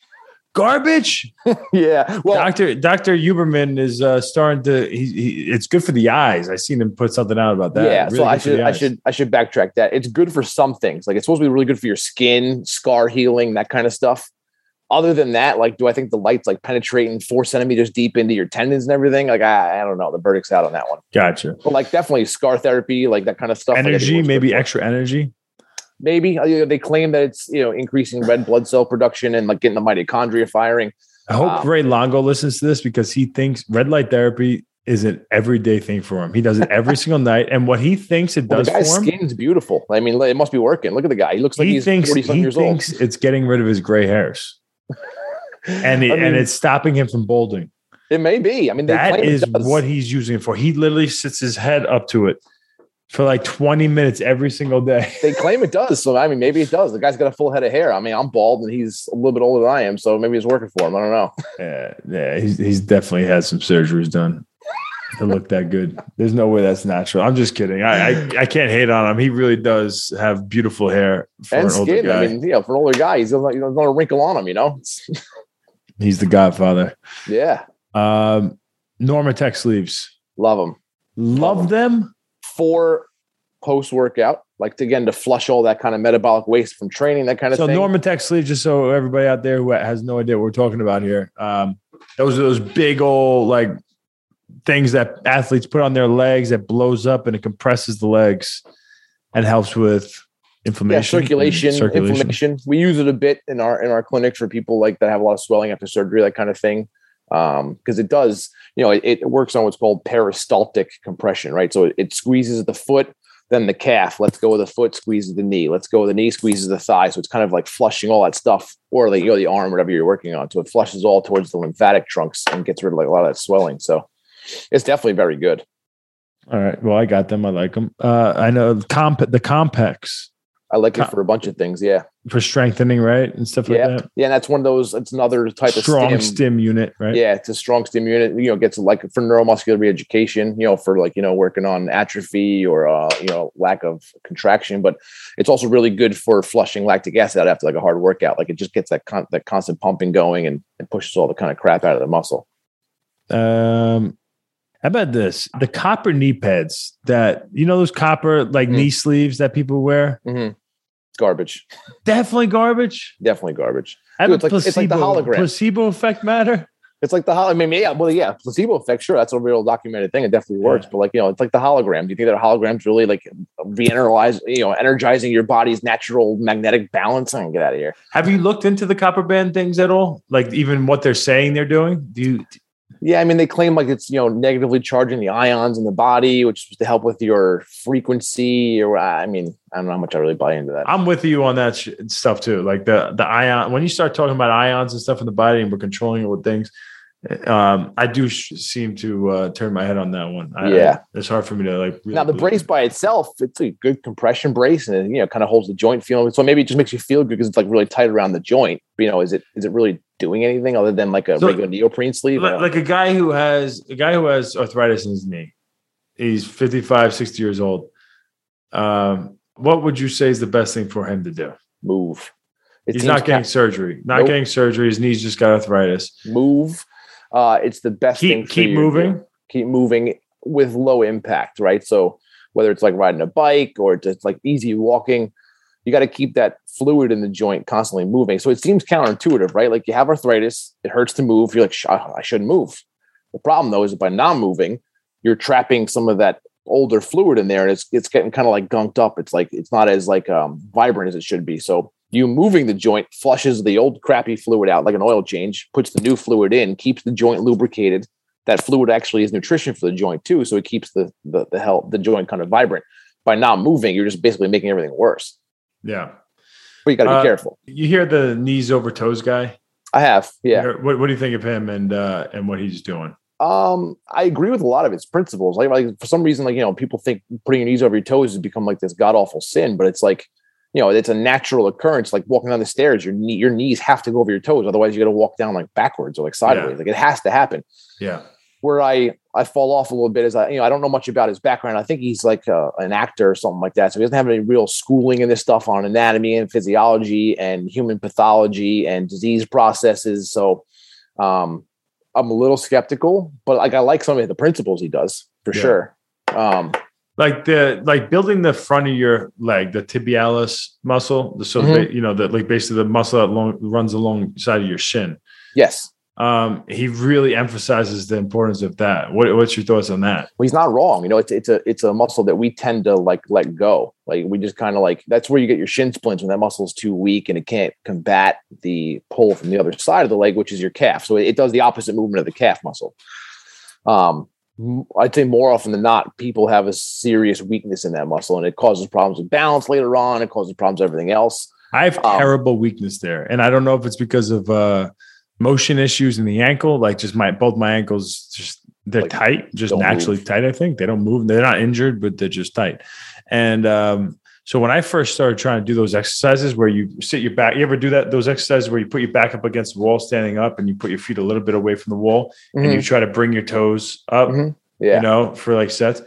A: Garbage.
B: yeah. Well,
A: Doctor Doctor Huberman is uh, starting to. He, he, it's good for the eyes. I seen him put something out about that.
B: yeah.
A: Really
B: so I should I should I should backtrack that. It's good for some things. Like it's supposed to be really good for your skin, scar healing, that kind of stuff. Other than that, like, do I think the light's like penetrating four centimeters deep into your tendons and everything? Like, I, I don't know. The verdict's out on that one.
A: Gotcha.
B: But like, definitely scar therapy, like that kind of stuff. like, I think
A: Energy, maybe extra energy.
B: maybe Uh, they claim that it's you know increasing red blood cell production and like getting the mitochondria firing.
A: I hope
B: Wow.
A: Ray Longo listens to this because he thinks red light therapy is an everyday thing for him. He does it every single night, and what he thinks it
B: Well,
A: does
B: the guy's
A: for him,
B: skin's beautiful. I mean, it must be working. Look at the guy. He looks like
A: he
B: he's
A: thinks
B: forty something
A: he
B: years
A: thinks it's getting rid of his gray hairs, and it,
B: I mean,
A: and it's stopping him from balding.
B: It may be. I mean,
A: That is what he's using it for. He literally sits his head up to it for like 20 minutes every single day.
B: they claim it does. So I mean, maybe it does. The guy's got a full head of hair. I mean, I'm bald and he's a little bit older than I am, so maybe it's working for him. I don't know.
A: Yeah, yeah, he's he's definitely had some surgeries done to look that good. There's no way that's natural. I'm just kidding. I I, I can't hate on him. He really does have beautiful hair for
B: and
A: an older
B: skin.
A: guy.
B: I mean, yeah, for an older guy, he's not, you know, not a wrinkle on him. You know.
A: He's the Godfather.
B: yeah,
A: Um, Normatec sleeves.
B: love them.
A: Love them.
B: For post workout, like to, again to flush all that kind of metabolic waste from training, that kind of
A: So
B: thing.
A: Normatec sleeves, just so everybody out there who has no idea what we're talking about here, um, those are those big old like things that athletes put on their legs that blows up and it compresses the legs and helps with
B: yeah,
A: inflammation, and
B: circulation, inflammation. We use it a bit in our in our clinics for people like that have a lot of swelling after surgery, that kind of thing. Um, because it does, you know, it, it works on what's called peristaltic compression, right? So it, it squeezes the foot, then the calf. Let's go with the foot, squeezes the knee. Let's go with the knee, squeezes the thigh. So it's kind of like flushing all that stuff, or like you know, the arm, whatever you're working on. So it flushes all towards the lymphatic trunks and gets rid of like a lot of that swelling. So it's definitely very good.
A: All right. Well, I got them. I like them. Uh, I know comp the Compex.
B: I like it for a bunch of things. Yeah.
A: for strengthening, right, and stuff
B: yeah.
A: like that.
B: Yeah, and that's one of those. It's another type
A: Strong
B: of
A: stim.
B: stim.
A: unit, right?
B: Yeah, it's a strong stim unit. You know, gets like for neuromuscular re-education. You know, for like you know working on atrophy or uh, you know lack of contraction. But it's also really good for flushing lactic acid out after like a hard workout. Like it just gets that con- that constant pumping going and, and pushes all the kind of crap out of the muscle.
A: Um, how about this? The copper knee pads that you know those copper like
B: Mhm.
A: knee sleeves that people wear.
B: Mm-hmm. Garbage.
A: Definitely garbage.
B: Definitely garbage. Dude, it's like- it's like the
A: placebo.
B: hologram.
A: placebo effect matter.
B: It's like the hologram. I mean, yeah, well, yeah, placebo effect. Sure, that's a real documented thing. It definitely works.
A: Yeah.
B: But like, you know, it's like the hologram. Do you think that a hologram's really like re-energize, you know, energizing your body's natural magnetic balance? I can get out of here.
A: Have you looked into the copper band things at all? Like even what they're saying they're doing? Do you?
B: Yeah, I mean, they claim like it's you know negatively charging the ions in the body, which is to help with your frequency. Or I mean, I don't know how much I really buy into that.
A: I'm with you on that sh- stuff too. Like the the ion when you start talking about ions and stuff in the body and we're controlling it with things. Um, I do sh- seem to uh, turn my head on that one. I,
B: Yeah.
A: it's hard for me to like. really
B: now the brace
A: it.
B: by itself, it's a good compression brace, and it, you know, kind of holds the joint feeling. So maybe it just makes you feel good because it's like really tight around the joint. But, you know, is it is it really doing anything other than like a
A: So-
B: regular neoprene sleeve?
A: like, like a guy who has a guy who has arthritis in his knee he's 55 60 years old um, what would you say is the best thing for him to do
B: move. It
A: he's not getting
B: ca-
A: surgery not
B: Nope.
A: getting surgery his knees just got arthritis
B: move. Uh, it's the best thing.
A: keep
B: for
A: keep moving.
B: Keep moving with low impact, right? So whether it's like riding a bike or just like easy walking, you got to keep that fluid in the joint constantly moving. So it seems counterintuitive, right? Like you have arthritis, it hurts to move. You're like, "Sh- I shouldn't move. The problem though is that by not moving, you're trapping some of that older fluid in there, and it's it's getting kind of like gunked up. It's like it's not as like um, vibrant as it should be. So you moving the joint flushes the old crappy fluid out like an oil change, puts the new fluid in, keeps the joint lubricated. That fluid actually is nutrition for the joint too, so it keeps the the the health the joint kind of vibrant. By not moving, you're just basically making everything worse.
A: yeah
B: But you got to be
A: Uh,
B: careful.
A: you hear the knees over toes guy
B: I have, yeah.
A: what, what do you think of him and uh and what he's doing
B: Um, I agree with a lot of its principles. Like, like for some reason, like you know, people think putting your knees over your toes has become like this god awful sin, but it's like, you know, it's a natural occurrence. Like walking down the stairs, your knee, your knees have to go over your toes, otherwise you got to walk down like backwards or like sideways.
A: Yeah.
B: Like it has to happen.
A: yeah
B: Where I I fall off a little bit is I you know I don't know much about his background. I think he's like uh, an actor or something like that, so he doesn't have any real schooling in this stuff on anatomy and physiology and human pathology and disease processes. So, um, I'm a little skeptical, but like I like some of the principles he does for
A: Yeah.
B: sure. Um,
A: like the like building the front of your leg, the tibialis muscle, the so
B: Mhm.
A: you know the like basically the muscle that long, runs alongside of your shin.
B: yes,
A: Um, he really emphasizes the importance of that. What, what's your thoughts on that?
B: well, he's not wrong. You know, it's it's a it's a muscle that we tend to like let go. Like we just kind of like that's where you get your shin splints when that muscle is too weak and it can't combat the pull from the other side of the leg, which is your calf. So it, it does the opposite movement of the calf muscle. Um, I'd say more often than not, people have a serious weakness in that muscle, and it causes problems with balance later on. It causes problems with everything else.
A: I have
B: Um,
A: terrible weakness there, and I don't know if it's because of uh, motion issues in the ankle. Like just my both my ankles just they're
B: Like,
A: tight, just naturally
B: move.
A: tight. I think they don't move. They're not injured, but they're just tight. And um, so when I first started trying to do those exercises where you sit your back, you ever do that? Those exercises where you put your back up against the wall, standing up, and you put your feet a little bit away from the wall, and you try to bring your toes up.
B: Mhm. Yeah.
A: you know, for like sets.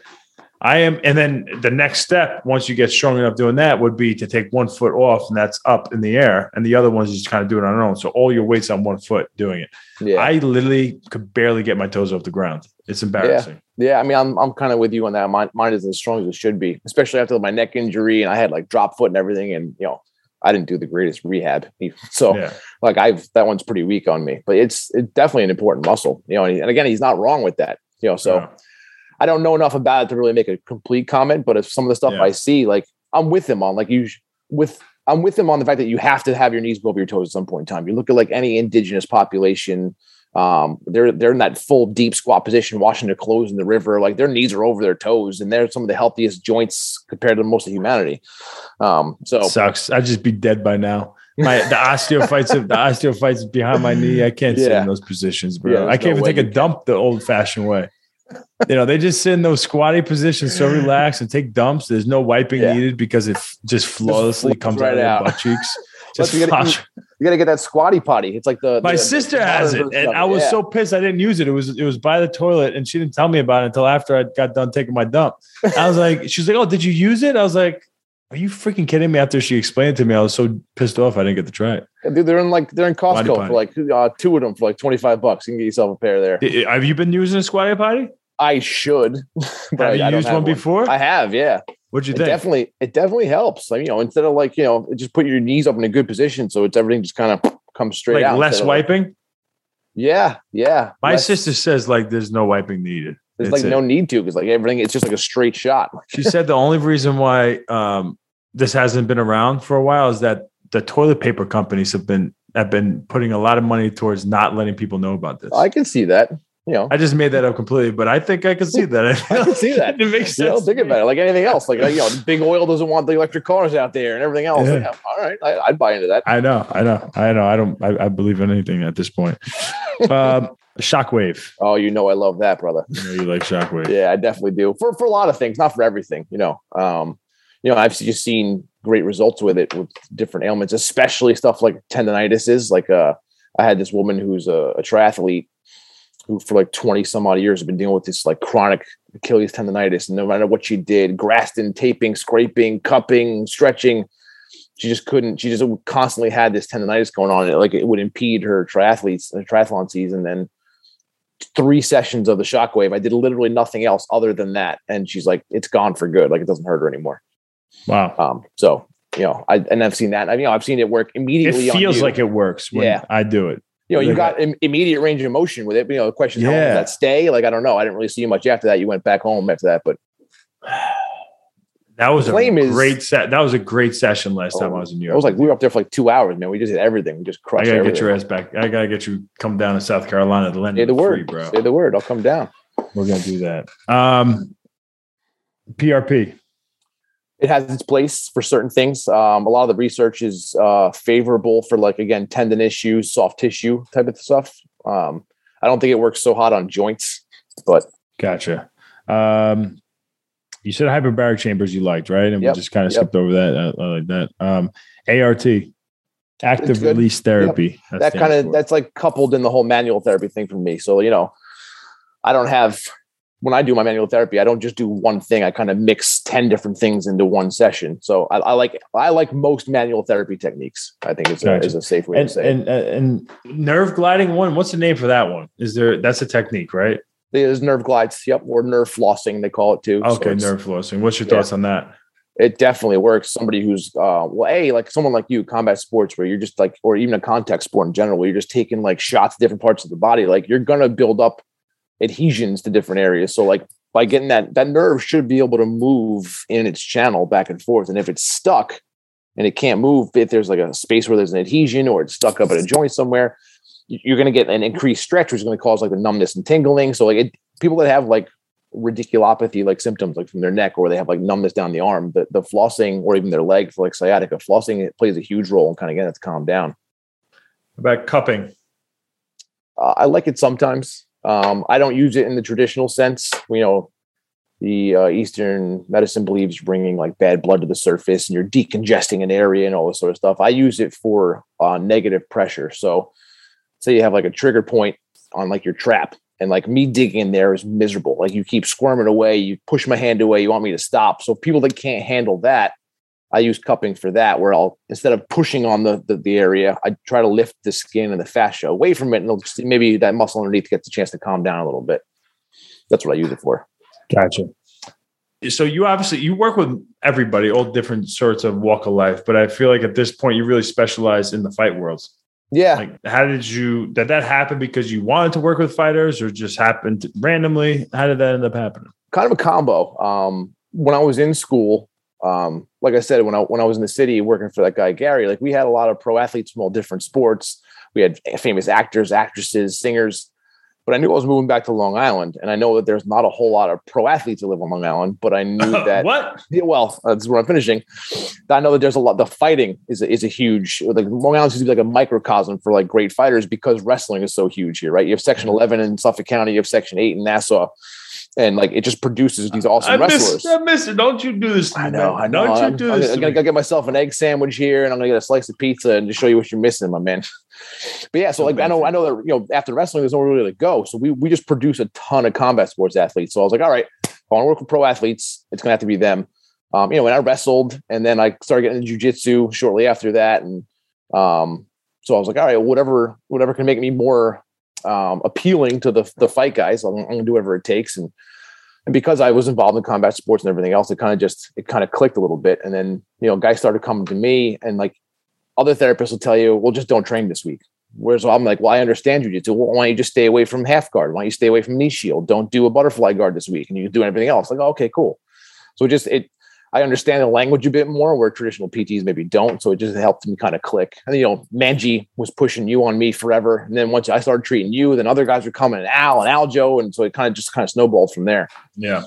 A: I am, and then the next step, once you get strong enough doing that, would be to take one foot off, and that's up in the air, and the other one's just kind of doing it on their own. So all your weight's on one foot doing it.
B: yeah.
A: I literally could barely get my toes off the ground. It's embarrassing.
B: Yeah, yeah I mean, I'm I'm kind of with you on that. Mine, mine is as strong as it should be, especially after my neck injury, and I had like drop foot and everything, and you know, I didn't do the greatest rehab, so
A: Yeah,
B: like I've that one's pretty weak on me. But it's it's definitely an important muscle, you know. And, and again, he's not wrong with that, you know. So
A: Yeah.
B: I don't know enough about it to really make a complete comment, but if some of the stuff. I see, like I'm with him on, like you with I'm with him on the fact that you have to have your knees go over your toes at some point in time. You look at like any indigenous population, um, they're they're in that full deep squat position, washing their clothes in the river, like their knees are over their toes, and they're some of the healthiest joints compared to most of humanity. Um, so
A: sucks. I'd just be dead by now. My the osteophytes, of the osteophytes behind my knee. I can't sit in those positions, bro.
B: Yeah,
A: I can't
B: no
A: even take a dump the old-fashioned way. You know, they just sit in those squatty positions so relaxed and take dumps. There's no wiping
B: Yeah.
A: needed because it just flawlessly
B: flows
A: comes
B: right
A: out of
B: out.
A: their butt cheeks. Just
B: you, gotta,
A: flush.
B: you gotta get that squatty potty. It's like the
A: My
B: the-
A: sister
B: the
A: has it, and I was
B: Yeah.
A: so pissed I didn't use it. It was it was by the toilet, and she didn't tell me about it until after I got done taking my dump. I was like, she's like, "Oh, did you use it?" I was like, "Are you freaking kidding me?" After she explained it to me, I was so pissed off I didn't get to try it.
B: Dude, they're in like they're in Costco
A: potty.
B: for like uh, two of them for like twenty five bucks. You can get yourself a pair there.
A: Have you been using a squatty potty?
B: I should, but
A: Have
B: I,
A: you
B: I
A: used
B: have
A: one before?
B: I have, yeah.
A: What'd you
B: It
A: think?
B: definitely, it definitely helps. Like you know, instead of like you know, just put your knees up in a good position, so it's everything just kind of comes straight
A: like
B: out.
A: less
B: of, like-
A: wiping.
B: yeah, yeah.
A: My
B: less-
A: sister says like there's no wiping needed.
B: there's
A: That's
B: like
A: it.
B: no need to because like everything, it's just like a straight shot.
A: She said the only reason why um, this hasn't been around for a while is that the toilet paper companies have been have been putting a lot of money towards not letting people know about this.
B: I can see that. You know,
A: I just made that up completely, but I think I can see that.
B: I can see that.
A: it makes
B: you know,
A: sense.
B: think about it. Like anything else, like you know, big oil doesn't want the electric cars out there and everything else.
A: Yeah.
B: Like, all right, I, I'd buy into that.
A: I know, I know, I know. I don't. I, I believe in anything at this point. um, shockwave.
B: Oh, you know, I love that, brother.
A: You, know, you like shockwave.
B: Yeah, I definitely do. For for a lot of things, not for everything. You know, um, you know, I've just seen great results with it with different ailments, especially stuff like tendonitis. Is like uh, I had this woman who's a, a triathlete who for like twenty some odd years have been dealing with this like chronic Achilles tendonitis. And no matter what she did, Graston, taping, scraping, cupping, stretching. She just couldn't. She just constantly had this tendonitis going on. It, like it would impede her triathletes, her triathlon season. Then three sessions of the shockwave. I did literally nothing else other than that. And she's like, it's gone for good. Like it doesn't hurt her anymore.
A: Wow.
B: Um, so you know, I and I've seen that. I mean, you know, I've seen it work
A: It
B: immediately. on
A: feels like it works when
B: Yeah.
A: I do it.
B: You know, you got Im- immediate range of motion with it. But, you know, the question is, how long does that stay? Like, I don't know. I didn't really see you much after that. You went back home after that, but
A: That was a
B: claim is-
A: great set. That was a great session last time
B: Oh,
A: I was in New York.
B: I was like, we were up there for like two hours, man. We just did everything. We just crushed.
A: I gotta
B: everything.
A: get your ass back. I gotta get you come down to South Carolina to lend
B: Say the
A: free,
B: word,
A: bro.
B: Say the word. I'll come down.
A: We're gonna do that. Um, PRP.
B: It has its place for certain things. Um, a lot of the research is uh, favorable for like again tendon issues, soft tissue type of stuff. Um, I don't think it works so hot on joints, but
A: Gotcha. Um, you said hyperbaric chambers you liked, right? And
B: Yep,
A: we just kind of
B: yep.
A: skipped over that. I, I like that. Um, ART, active release therapy.
B: that kind of that's like coupled in the whole manual therapy thing for me. So you know, I don't have when I do my manual therapy, I don't just do one thing. I kind of mix ten different things into one session. So I, I like I like most manual therapy techniques. I think it's a,
A: Gotcha.
B: is a safe way
A: and
B: to say. it.
A: and uh, and nerve gliding one. What's the name for that one? Is there? That's a technique, right?
B: There's nerve glides, yep, or nerve flossing they call it too.
A: Okay,
B: it's-
A: nerve flossing. What's your
B: Yeah.
A: thoughts on that?
B: it definitely works. Somebody who's uh well, a like someone like you, combat sports, where you're just like, or even a contact sport in general, where you're just taking like shots different parts of the body. Like you're gonna build up adhesions to different areas. So like by getting that, that nerve should be able to move in its channel back and forth. And if it's stuck and it can't move, if there's like a space where there's an adhesion or it's stuck up at a joint somewhere, you- you're gonna get an increased stretch, which is gonna cause like the numbness and tingling. So like it, people that have like radiculopathy like symptoms like from their neck or they have like numbness down the arm the, the flossing or even their leg for like sciatica flossing it plays a huge role in kind of getting it to calm down
A: About cupping.
B: uh, i like it sometimes um, i don't use it in the traditional sense. You know the uh, eastern medicine believes bringing like bad blood to the surface and you're decongesting an area and all this sort of stuff. I use it for uh, negative pressure. So say you have like a trigger point on like your trap and like me digging in there is miserable. Like you keep squirming away you push my hand away you want me to stop. So people that can't handle that i use cupping for that where i'll instead of pushing on the the, the area i try to lift the skin and the fascia away from it and it'll just, maybe that muscle underneath gets a chance to calm down a little bit that's what i use it for
A: Gotcha. So you obviously you work with everybody, all different sorts of walk of life, but I feel like at this point you really specialize in the fight worlds.
B: yeah
A: Like, how did you did that happen because you wanted to work with fighters, or just happened randomly? How did that end up happening?
B: kind of a combo. Um, when I was in school, um, like I said, when I when I was in the city working for that guy Gary, like we had a lot of pro athletes from all different sports. We had famous actors, actresses, singers. But I knew I was moving back to Long Island, and I know that there's not a whole lot of pro athletes that live on Long Island. But I knew that
A: what?
B: yeah, well, that's where I'm finishing. I know that there's a lot. The fighting is a, is a huge. Like Long Island seems to be like a microcosm for like great fighters because wrestling is so huge here, right? You have Section 11 in Suffolk County, you have Section 8 in Nassau, and like it just produces these awesome
A: I
B: wrestlers.
A: miss, I miss it. Don't you do this?
B: I know,
A: man.
B: I know.
A: Don't
B: I'm,
A: do
B: I'm
A: this?
B: I'm gonna get myself an egg sandwich here, and I'm gonna get a slice of pizza and just show you what you're missing, my man. But yeah, so like I know, I know that you know after wrestling, there's nowhere really to go. So we we just produce a ton of combat sports athletes. So I was like, all right, if I want to work with pro athletes, it's gonna have to be them. Um, you know, when I wrestled, and then I started getting into jujitsu shortly after that, and um, so I was like, all right, whatever, whatever can make me more um, appealing to the the fight guys, I'm, I'm gonna do whatever it takes, and and because I was involved in combat sports and everything else, it kind of just it kind of clicked a little bit. And then you know, guys started coming to me, and like other therapists will tell you, well, just don't train this week. Whereas I'm like, well, I understand jujitsu. Well, why don't you just stay away from half guard? Why don't you stay away from knee shield? Don't do a butterfly guard this week, and you do everything else. Like, oh, okay, cool. So just it. I understand the language a bit more where traditional PTs maybe don't. So it just helped me kind of click. And you know, Manji was pushing you on me forever. And then once I started treating you, then other guys were coming and Al and Aljo. And so it kind of just kind of snowballed from there.
A: Yeah.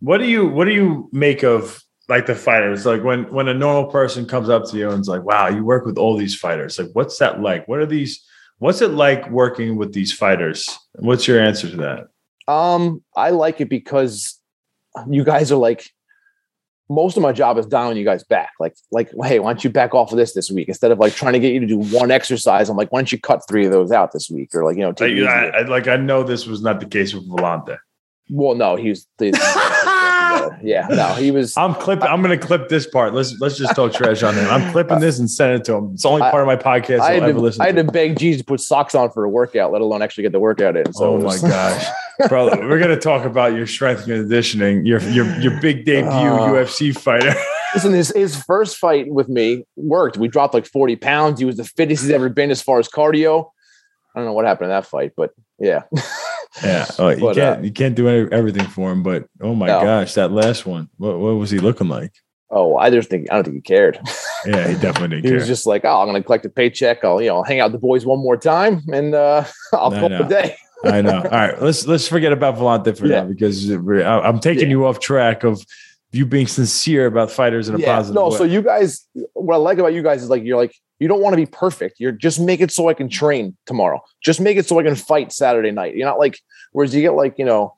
A: What do you What do you make of like the fighters? Like when when a normal person comes up to you and is like, "Wow, you work with all these fighters. Like, what's that like? What are these? What's it like working with these fighters? What's your answer to that?
B: Um, I like it because you guys are like most of my job is dialing you guys back. Like, like, hey, why don't you back off of this this week instead of like trying to get you to do one exercise? I'm like, why don't you cut three of those out this week, or like, you know,
A: I. I, like I know this was not the case with Villante.
B: well, no, he was, the, yeah, no, he was.
A: I'm clipping. I'm going to clip this part. Let's let's just talk trash on him. I'm clipping this and send it to him. It's the only part of my podcast
B: I
A: he'll
B: had,
A: ever
B: to,
A: listen
B: I had
A: to.
B: to beg Jesus to put socks on for a workout, let alone actually get the workout in. So
A: oh my gosh, bro! We're gonna talk about your strength and conditioning. Your your your big debut ah.
B: Oh.
A: UFC fighter.
B: Listen, his, his first fight with me worked. We dropped like 40 pounds. He was the fittest he's ever been as far as cardio. I don't know what happened in that fight, but yeah.
A: Yeah, oh, you
B: But,
A: can't
B: uh,
A: you can't do any, everything for him. But oh my
B: No.
A: gosh, that last one, what what was he looking like?
B: Oh, I just think I don't think he cared.
A: Yeah, he definitely didn't
B: He
A: was
B: just like, "Oh, I'm going to collect a paycheck. I'll, you know, hang out with the boys one more time, and uh, I'll call it a day."
A: I know. All right, let's let's forget about Villante for
B: Yeah.
A: now because I'm taking
B: Yeah.
A: you off track of you being sincere about fighters in a
B: Yeah,
A: positive
B: no.
A: way.
B: So you guys, what I like about you guys is like you're like you don't want to be perfect. You're just make it so I can train tomorrow. Just make it so I can fight Saturday night. You're not like whereas you get like you know,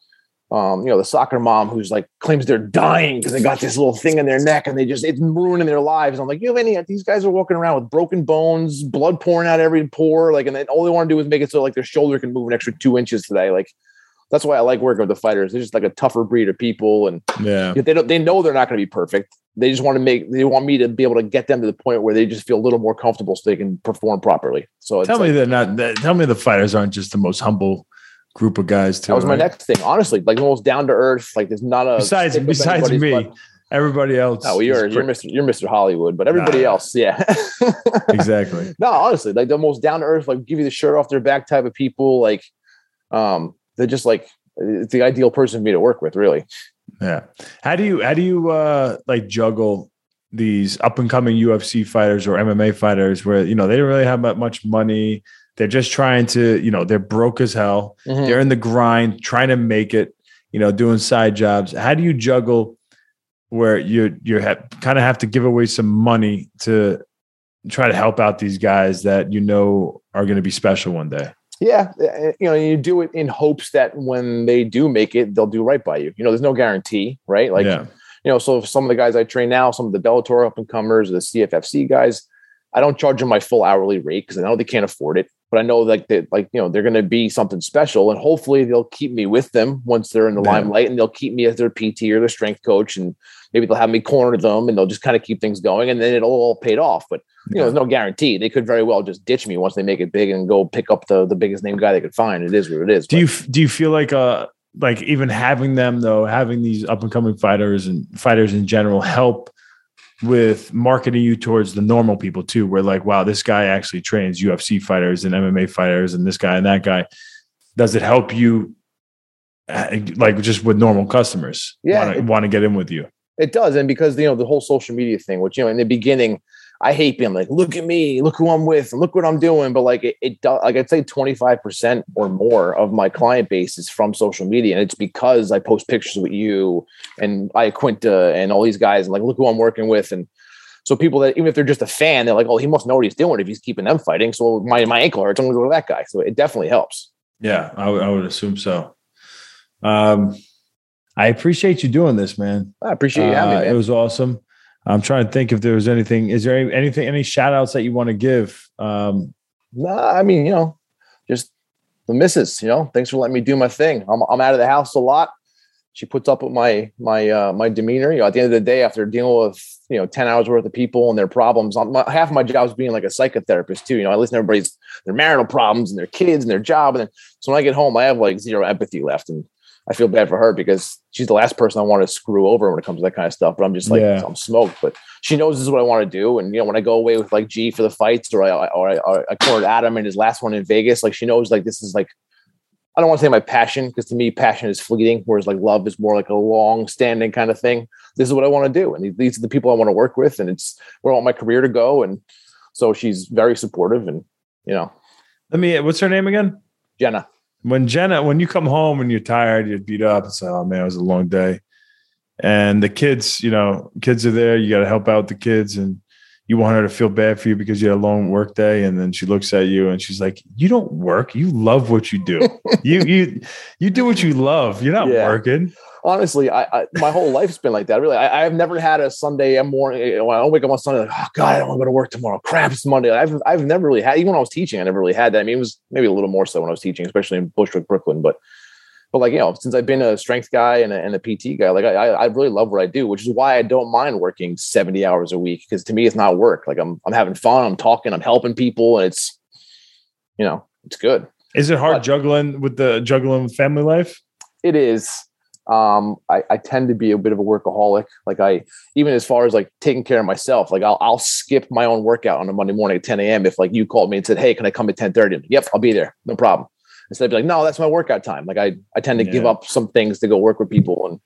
B: um, you know the soccer mom who's like claims they're dying because they got this little thing in their neck and they just it's ruining their lives. I'm like, you have any? These guys are walking around with broken bones, blood pouring out every pore, like, and then all they want to do is make it so like their shoulder can move an extra two inches today, like. That's why I like working with the fighters. They're just like a tougher breed of people, and
A: yeah,
B: they don't they know they're not going to be perfect they just want to make they want me to be able to get them to the point where they just feel a little more comfortable so they can perform properly so it's
A: tell me
B: like-
A: they're not. that- Tell me the fighters aren't just the most humble group of guys. Too.
B: that was my next thing honestly like the most down to earth like there's not a
A: Besides besides me,
B: butt.
A: everybody else.
B: no
A: is
B: you're you're mr you're mr hollywood but everybody
A: Nah.
B: else yeah
A: exactly.
B: no honestly like the most down to earth like give you the shirt off their back type of people like um they're just like it's the ideal person for me to work with really
A: Yeah. How do you how do you uh like juggle these up and coming UFC fighters or MMA fighters where you know they don't really have that much money. They're just trying to, you know, they're broke as hell.
B: Mhm.
A: They're in the grind, trying to make it, you know, doing side jobs. How do you juggle where you you have kind of have to give away some money to try to help out these guys that you know are going to be special one day?
B: Yeah, uh, you know, you do it in hopes that when they do make it, they'll do right by you. You know, there's no guarantee, right? Like,
A: yeah.
B: you know, so some of the guys I train now, some of the Bellator up and comers, the CFFC guys, I don't charge them my full hourly rate because I know they can't afford it. But I know like that, like you know, they're going to be something special, and hopefully they'll keep me with them once they're in the
A: Yeah.
B: limelight, and they'll keep me as their PT or their strength coach, and maybe they'll have me corner them, and they'll just kind of keep things going, and then it'll all paid off. But you know, there's no guarantee. They could very well just ditch me once they make it big and go pick up the the biggest name guy they could find. It is what it is.
A: Do
B: But-
A: you do you feel like uh like even having them though, having these up and coming fighters and fighters in general help with marketing you towards the normal people too? Where like, wow, this guy actually trains UFC fighters and MMA fighters, and this guy and that guy. Does it help you, uh, like just with normal customers?
B: Yeah,
A: want to
B: it-
A: want to get in with you.
B: It does, and because you know the whole social media thing, which you know in the beginning, I hate being like, "Look at me, look who I'm with, look what I'm doing." But like it, it does, like I'd say 25 percent or more of my client base is from social media, and it's because I post pictures with you and Iaquinta and all these guys, and like, look who I'm working with, and so people that even if they're just a fan, they're like, "Oh, he must know what he's doing if he's keeping them fighting." So my my ankle hurts, I'm gonna go to that guy. So it definitely helps.
A: Yeah, I would- assume so. Um, I appreciate you doing this, man.
B: I appreciate you having me.
A: Uh,
B: Man.
A: It was awesome. I'm trying to think if there was anything. Is there any, anything, any shout outs that you want to give? Um,
B: Nah, I mean, you know, just the missus, you know, thanks for letting me do my thing. I'm, I'm out of the house a lot. She puts up with my, my, uh, my demeanor, you know, at the end of the day, after dealing with, you know, 10 hours worth of people and their problems, my, half of my job is being like a psychotherapist too. You know, I listen to everybody's, their marital problems and their kids and their job. And then, so when I get home, I have like zero empathy left. And I feel bad for her because she's the last person I want to screw over when it comes to that kind of stuff. But I'm just like,
A: Yeah.
B: I'm smoked. But she knows this is what I want to do. And you know, when I go away with like G for the fights, or I or I, or I cornered Adam in his last one in Vegas, like she knows like this is like I don't want to say my passion because to me passion is fleeting, whereas like love is more like a long standing kind of thing. This is what I want to do, and these are the people I want to work with, and it's where I want my career to go. And so she's very supportive, and you know,
A: let me, what's her name again?
B: Jenna.
A: When Jenna, when you come home and you're tired, you're beat up, it's like, oh man, it was a long day. And the kids, you know, kids are there, you got to help out the kids and you want her to feel bad for you because you had a long work day. And then she looks at you and she's like, you don't work. You love what you do. you, you, you do what you love. You're not
B: Yeah.
A: working.
B: Honestly, I, I my whole life's been like that. Really, I, I've never had a Sunday morning when I don't wake up on Sunday like, oh God, I don't want to go to work tomorrow. Crap, it's Monday. I've I've never really had. Even when I was teaching, I never really had that. I mean, it was maybe a little more so when I was teaching, especially in Bushwick, Brooklyn. But but like you know, since I've been a strength guy and a, and a PT guy, like I I really love what I do, which is why I don't mind working seventy hours a week because to me it's not work. Like I'm I'm having fun, I'm talking, I'm helping people, and it's you know it's good.
A: Is it hard
B: What?
A: juggling with the juggling family life?
B: it is um I, I tend to be a bit of a workaholic. Like i even as far as like taking care of myself like i'll, I'll skip my own workout on a monday morning at 10 a.m if like you called me and said hey can i come at 10 30 yep i'll be there. No problem. Instead of like no that's my workout time. Like i i tend to give up some things to go work with people and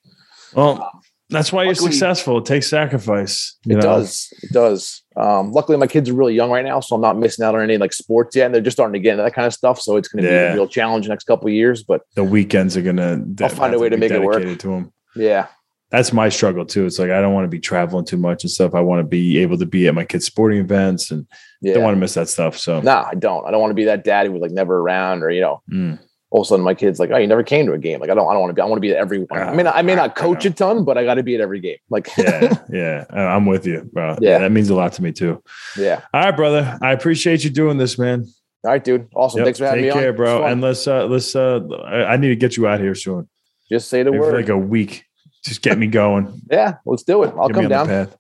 A: Well, that's why you're successful. It takes sacrifice. you
B: it
A: know?
B: does. It does um luckily my kids are really young right now so i'm not missing out on any like sports yet and they're just starting to get into that kind of stuff so it's going to be a real challenge the next couple of years but
A: The weekends are gonna.
B: I'll find a way to make it work.
A: To them.
B: yeah
A: that's my struggle too. It's like I don't want to be traveling too much and stuff. I want to be able to be at my kids' sporting events and
B: yeah
A: don't want to miss that stuff. So
B: no i don't i don't want to be that dad who was like never around or you know
A: mm,
B: all of a sudden my kid's like, oh, you never came to a game. Like, I don't, I don't want to be, I want to be at every one. I mean, I may not coach a ton, but I got to be at every game. Like,
A: yeah, yeah, I- I'm with you, bro.
B: Yeah.
A: that means a lot to me too.
B: yeah.
A: All right, brother. I appreciate you doing this, man.
B: All right, dude. Awesome.
A: Yep,
B: Thanks for having
A: Take
B: me
A: care,
B: on.
A: bro. And let's uh let's uh I need to get you out here soon.
B: just say the
A: Maybe
B: word.
A: like a week. Just get me going.
B: yeah, let's do it. I'll
A: Get
B: come down.
A: path.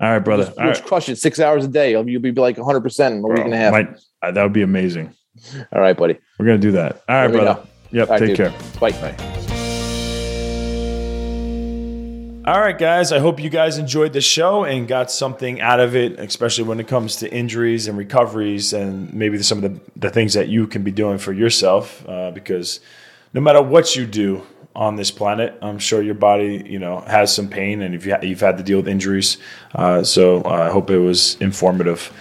A: All right, brother.
B: Just,
A: All right.
B: crush it six hours a day. You'll, you'll be like 100 percent in a week and a half.
A: Might- uh, that would be amazing.
B: All right, buddy.
A: We're gonna do that. All right,
B: There
A: brother.
B: go.
A: Yep.
B: All right,
A: take
B: dude.
A: care.
B: Bye.
A: All right, guys. I hope you guys enjoyed the show and got something out of it, especially when it comes to injuries and recoveries, and maybe some of the, the things that you can be doing for yourself. Uh, because no matter what you do on this planet, I'm sure your body, you know, has some pain, and if you ha- you've had to deal with injuries, uh, so uh, I hope it was informative.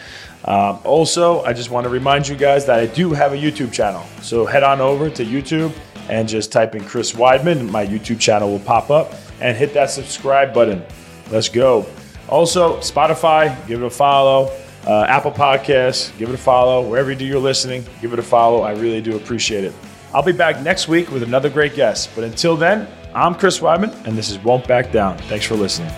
A: Um, also, I just want to remind you guys that I do have a YouTube channel. So head on over to YouTube and just type in Chris Weidman. My YouTube channel will pop up and hit that subscribe button. Let's go. Also, Spotify, give it a follow. Uh, Apple Podcasts, give it a follow. Wherever you do your listening, give it a follow. I really do appreciate it. I'll be back next week with another great guest. But until then, I'm Chris Weidman, and this is Won't Back Down. Thanks for listening.